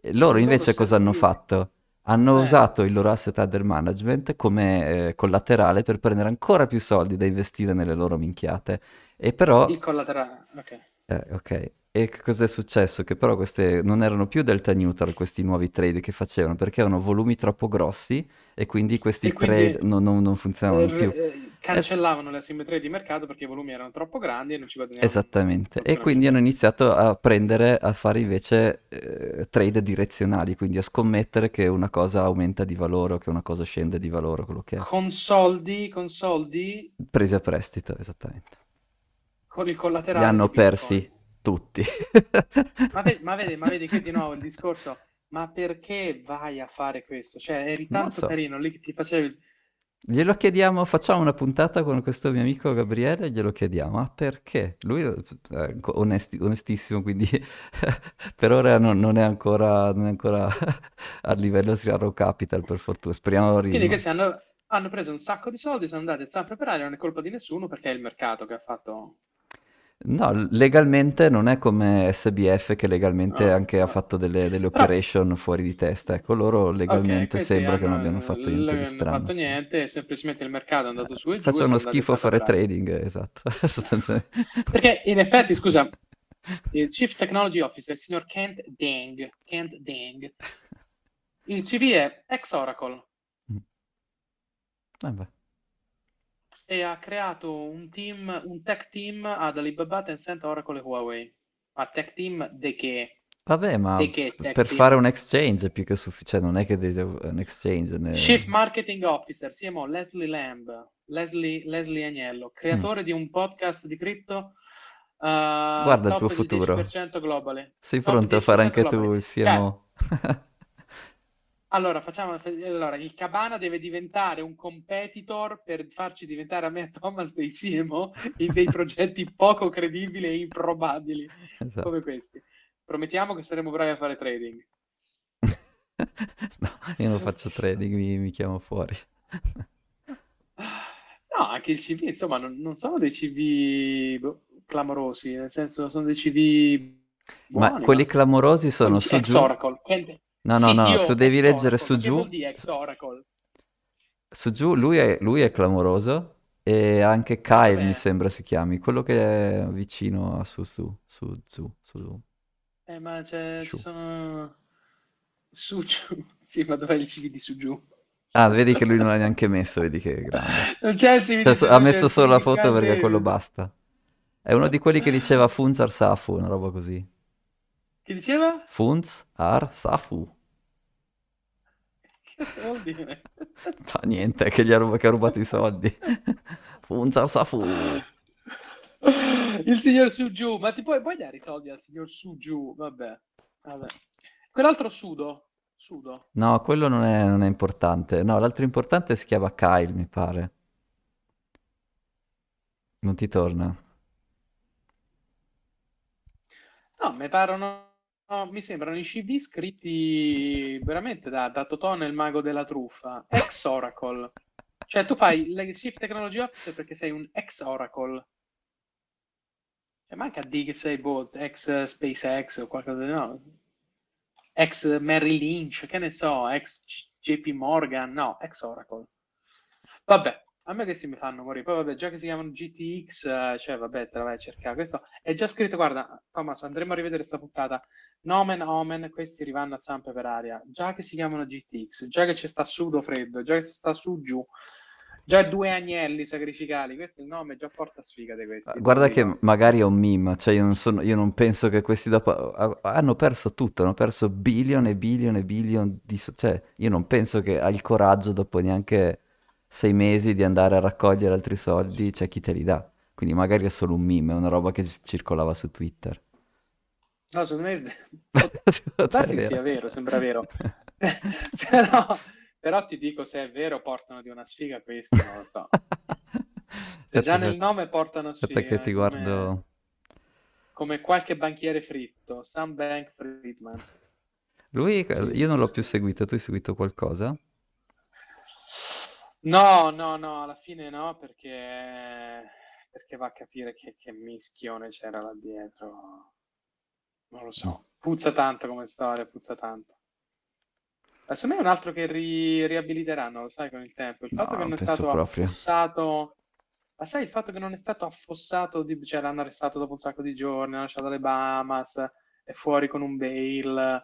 E loro invece cosa hanno servivano. fatto? hanno Eh, usato il loro asset under management come eh, collaterale per prendere ancora più soldi da investire nelle loro minchiate. E però il collaterale, ok. eh, ok. E che cos'è successo? Che però queste non erano più delta neutral questi nuovi trade che facevano perché avevano volumi troppo grossi e quindi questi E quindi trade non, non- non funzionavano eh, più. eh, cancellavano le asimmetrie di mercato perché i volumi erano troppo grandi e non ci guadagnavano, esattamente. E quindi hanno iniziato a prendere, a fare invece eh, trade direzionali, quindi a scommettere che una cosa aumenta di valore o che una cosa scende di valore, quello che è. Con soldi, con soldi, Presi a prestito, esattamente. con il Li collaterale hanno di Bitcoin. Tutti. (laughs) Ma, ve- ma vedi, ma vedi che di nuovo il discorso, ma perché vai a fare questo? Cioè, eri tanto so. carino lì che ti facevi... Glielo chiediamo, facciamo una puntata con questo mio amico Gabriele e glielo chiediamo, ma perché? Lui è eh, onesti- onestissimo, quindi (laughs) per ora non, non è ancora, non è ancora (laughs) a livello Triarro Capital, per fortuna, speriamo Quindi arrivi. questi hanno, hanno preso un sacco di soldi, sono andati a zampe per aria, non è colpa di nessuno perché è il mercato che ha fatto... No, legalmente non è come SBF che legalmente Ah, anche ha fatto delle, delle operation fuori di testa. Ecco, loro legalmente questi sembra che non hanno, abbiano fatto niente di hanno strano. fatto sì. niente, semplicemente il mercato è andato su e giù a schifo a fare trading, esatto, (laughs) sostanzialmente. Perché in effetti, scusa, (laughs) il Chief Technology Officer, il signor Kent Deng, Kent Deng, il CV è ex Oracle Mm. Vabbè. E ha creato un team, un tech team ad Alibaba, Tencent, Oracle e Huawei. Ma tech team di che? Vabbè, ma che per team? fare un exchange è più che sufficiente, non è che devi un exchange. ne- Chief Marketing Officer, si chiama Leslie Lamb, Leslie, Leslie Agnello, Mm. creatore di un podcast di cripto uh, Guarda il tuo futuro. 10% globale. Sei Top pronto a fare 10% anche tu globale. il Cioè, CMO? Allora, facciamo, allora, il Cabana deve diventare un competitor per farci diventare a me e Thomas dei CMO (laughs) in dei progetti poco credibili e improbabili Esatto. come questi. Promettiamo che saremo bravi a fare trading. (laughs) No, io non faccio trading, mi, mi chiamo fuori. (laughs) No, anche il CV, insomma, non, non sono dei CV boh, clamorosi, nel senso sono dei CV Ma buoni, quelli ma clamorosi sono su ex giù. Oracle. No, no, no, tu devi leggere Oracle, su giù. vuol dire ex Oracle? Su giù lui è, lui è clamoroso e anche Kyle mi Vabbè, sembra si chiami, quello che è vicino a su su su su su eh, ma c'è- ci su. sono su giù. (laughs) Sì, ma dov'è il CV di su giù? Ah, vedi che lui non l'ha neanche messo, vedi che è grande. (laughs) Non c'è il CV Cioè, di su ha messo solo la foto perché quello basta. È uno di quelli che diceva (laughs) Funz Ar Safu, una roba così. Che diceva? Funz Ar Safu. (laughs) Vuol dire? Fa niente, che gli ha, rub- che ha rubato i soldi. Funz Ar Safu. Il signor su giù, ma ti puoi, puoi dare i soldi al signor su giù? Vabbè, vabbè. Quell'altro sudo, sudo. No, quello non è, non è importante. No, l'altro importante si chiama Kyle, mi pare. Non ti torna? No, mi parono, no, mi sembrano i CV scritti veramente da, da Totò nel mago della truffa, ex Oracle. Cioè tu fai il Chief Technology Officer perché sei un ex Oracle. Cioè manca di che sei boh, ex SpaceX o qualcosa di no. Ex Merrill Lynch, che ne so, ex JP Morgan, no, ex Oracle. Vabbè, a me questi mi fanno morire. Poi vabbè, già che si chiamano GTX, eh, cioè vabbè, te la vai a cercare. Questo è già scritto, guarda, Thomas, andremo a rivedere questa puntata. Nomen omen, questi rivanno a zampe per aria. Già che si chiamano GTX, già che c'è sta sudo freddo, già che sta su giù, già due agnelli sacrificali, questo è il nome già porta sfiga di questi. lo Guarda che magari è un meme, cioè io non, sono, io non penso che questi dopo... ha- Hanno perso tutto, hanno perso billion e billion e billion di... Cioè, io non penso che hai il coraggio dopo neanche sei mesi di andare a raccogliere altri soldi, c'è chi te li dà. Quindi magari è solo un meme, è una roba che ci- circolava su Twitter. No, secondo me (laughs) darsi che sia vero, sembra vero. (laughs) (laughs) però, però ti dico se è vero portano di una sfiga questi, non lo so. Se già nel nome portano Aspetta che sfiga, ti come, guardo... come qualche banchiere fritto, Sam Bank Friedman. Lui, io non l'ho più seguito, tu hai seguito qualcosa? No, no, no, alla fine no, perché, perché va a capire che, che mischione c'era là dietro. Non lo so. Puzza tanto come storia, puzza tanto. Secondo me è un altro che ri- riabiliteranno, lo sai, con il tempo. Il fatto No, che non è stato proprio. affossato, ma sai, il fatto che non è stato affossato, di- cioè l'hanno arrestato dopo un sacco di giorni, l'hanno lasciato alle Bahamas, è fuori con un bail.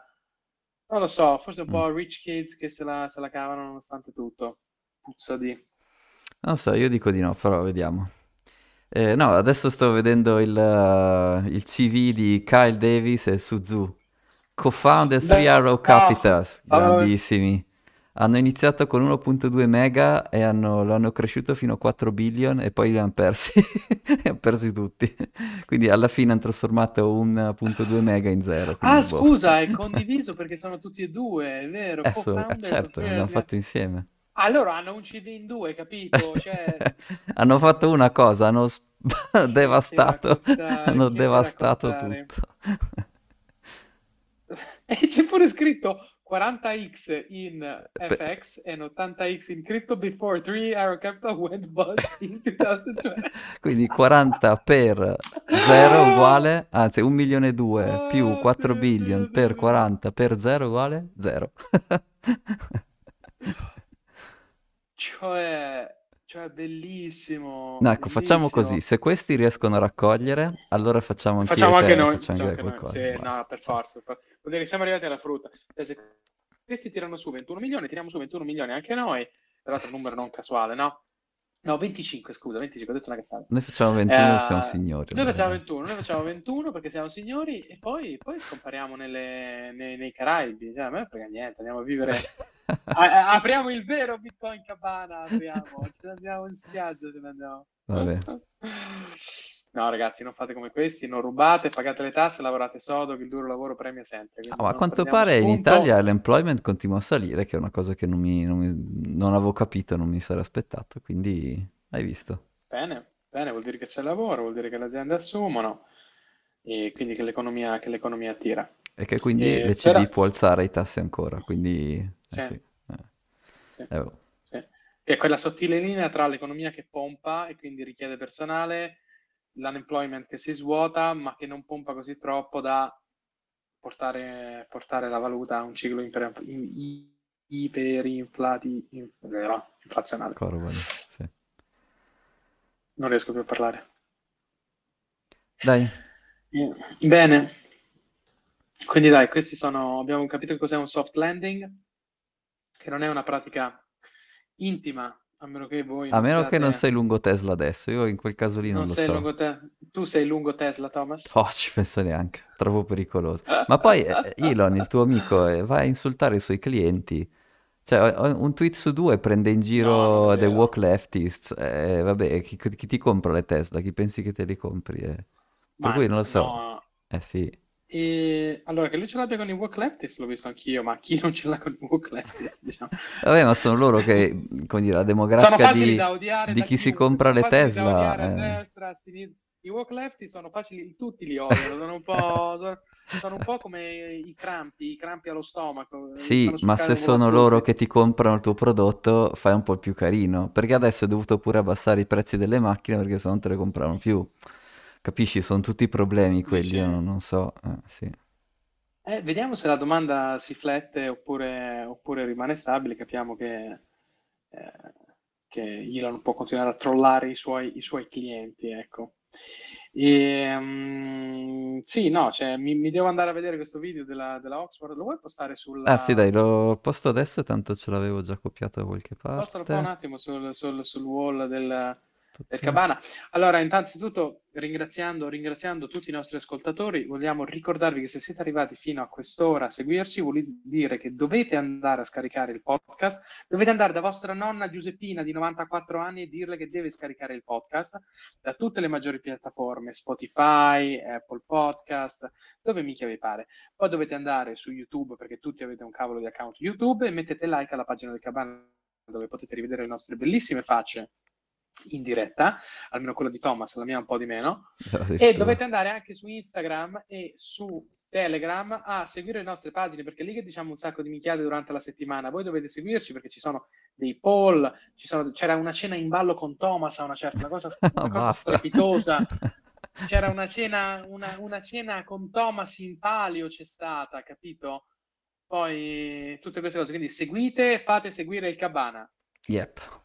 Non lo so, forse un Mm. po' rich kids che se la, se la cavano nonostante tutto. Puzza di... Non so, io dico di no, però vediamo. Eh, no, adesso sto vedendo il, eh, il CV di Kyle Davis e Suzu, co-founder Beh, 3 Arrow no, Capitals, fammelo vedere. grandissimi. Hanno iniziato con 1.2 mega e hanno, l'hanno cresciuto fino a 4 billion e poi li hanno persi, (laughs) li hanno persi tutti. Quindi alla fine hanno trasformato 1.2 mega in zero. Ah, boh. scusa, è condiviso perché sono tutti e due, è vero, Eh, so- eh, certo, l'hanno fatto insieme. Ah, loro hanno un CV in due, capito? Cioè, (laughs) Hanno fatto una cosa, hanno s- che devastato, hanno devastato tutto. (laughs) E c'è pure scritto 40x in FX and 80x in crypto before 3 Arrow Capital went bust in 2020. (laughs) Quindi 40 per 0 uguale, anzi 1 milione e 2 più Oh, 4 Dio, billion per Dio. 40 per 0 uguale 0. Cioè, cioè, bellissimo, No, ecco, facciamo così. Se questi riescono a raccogliere, allora facciamo anche Facciamo anche noi, facciamo anche noi. qualcosa. Sì, no, per forza, per forza. Siamo arrivati alla frutta. Cioè, se questi tirano su 21 milioni, tiriamo su 21 milioni anche noi. Tra l'altro, numero non casuale, no? No, 25, scusa, 25, ho detto una cazzata. Noi facciamo 21 e siamo Eh, signori. noi facciamo dai. 21, noi facciamo 21 perché siamo signori e poi, poi scompariamo nelle- nei, nei Caraibi. Cioè, a me non frega niente, andiamo a vivere. (laughs) (laughs) a- apriamo il vero Bitcoin Cabana, apriamo, (laughs) ce ne andiamo in spiaggia, ce ne andiamo. Vabbè. (laughs) No, ragazzi, non fate come questi, non rubate, pagate le tasse, lavorate sodo, che il duro lavoro premia sempre. Ah, ma a quanto pare in spunto. Italia l'employment continua a salire, che è una cosa che non, mi, non, mi- non avevo capito, non mi sarei aspettato, quindi hai visto. Bene, bene, vuol dire che c'è lavoro, vuol dire che le aziende assumono e quindi che l'economia che l'economia tira. E che quindi E l'ECB però- può alzare i tassi ancora, quindi... eh Sì. sì, eh. Sì. Eh, oh. Sì. È quella sottile linea tra l'economia che pompa e quindi richiede personale, l'unemployment che si svuota, ma che non pompa così troppo da portare, portare la valuta a un ciclo iper, in- iperinflati, inf- no, inflazionale. vale, sì. Non riesco più a parlare. Dai, Bene, quindi dai, questi sono, abbiamo capito che cos'è un soft landing, che non è una pratica intima, a meno che voi a meno che non sei lungo Tesla adesso, io in quel caso lì non Non lo sei so. lungo te- tu sei lungo Tesla, Thomas? Oh, (laughs) ci penso neanche, troppo pericoloso. Ma poi eh, (laughs) Elon, il tuo amico, eh, va a insultare i suoi clienti. Cioè, un tweet su due prende in No, giro non è the woke leftists. Eh, vabbè, chi, chi ti compra le Tesla? Chi pensi che te li compri? eh? Per Ma cui non lo so. no. Eh sì. E allora che lui ce l'abbia con i woke leftists l'ho visto anch'io, ma chi non ce l'ha con i woke leftists, diciamo. Vabbè, ma sono loro che, come dire, la facili di, odiare di chi si compra le Tesla. a eh. destra, a sinistra. I woke lefty sono facili, tutti li odiano, sono un po', (laughs) sono, sono un po' come i crampi, i crampi allo stomaco, eh, Sì, ma se sono loro che ti comprano il tuo prodotto, fai un po' più carino. Perché adesso è dovuto pure abbassare i prezzi delle macchine perché se no non te le comprano più. Capisci? Sono tutti problemi quelli, io non, non so. eh, sì. Eh, vediamo se la domanda si flette oppure, oppure rimane stabile, capiamo che, eh, che Elon può continuare a trollare i suoi, i suoi clienti, ecco. E, mm, sì, no, cioè, mi, mi devo andare a vedere questo video della, della Oxford, lo vuoi postare sulla... Ah sì, dai, lo posto adesso, tanto ce l'avevo già copiato da qualche Postalo qua un parte. attimo sul, sul- sul wall del, del Tutti- Cabana. Allora, innanzitutto, ringraziando, ringraziando tutti i nostri ascoltatori, vogliamo ricordarvi che se siete arrivati fino a quest'ora a seguirci, vuol dire che dovete andare a scaricare il podcast, dovete andare da vostra nonna Giuseppina di 94 anni e dirle che deve scaricare il podcast da tutte le maggiori piattaforme, Spotify, Apple Podcast, dove mica vi pare. Poi dovete andare su YouTube, perché tutti avete un cavolo di account YouTube, e mettete like alla pagina del Cabana dove potete rivedere le nostre bellissime facce in diretta, almeno quello di Thomas, la mia un po' di meno. E addirittura. dovete andare anche su Instagram e su Telegram a seguire le nostre pagine, perché lì che diciamo un sacco di minchiate durante la settimana. Voi dovete seguirci perché ci sono dei poll, ci sono- c'era una cena in ballo con Thomas a una certa, una cosa, (laughs) una cosa strepitosa. (laughs) C'era una cena, una, una cena con Thomas in palio, c'è stata, capito? poi tutte queste cose. Quindi seguite, fate seguire il Cabana. Yep.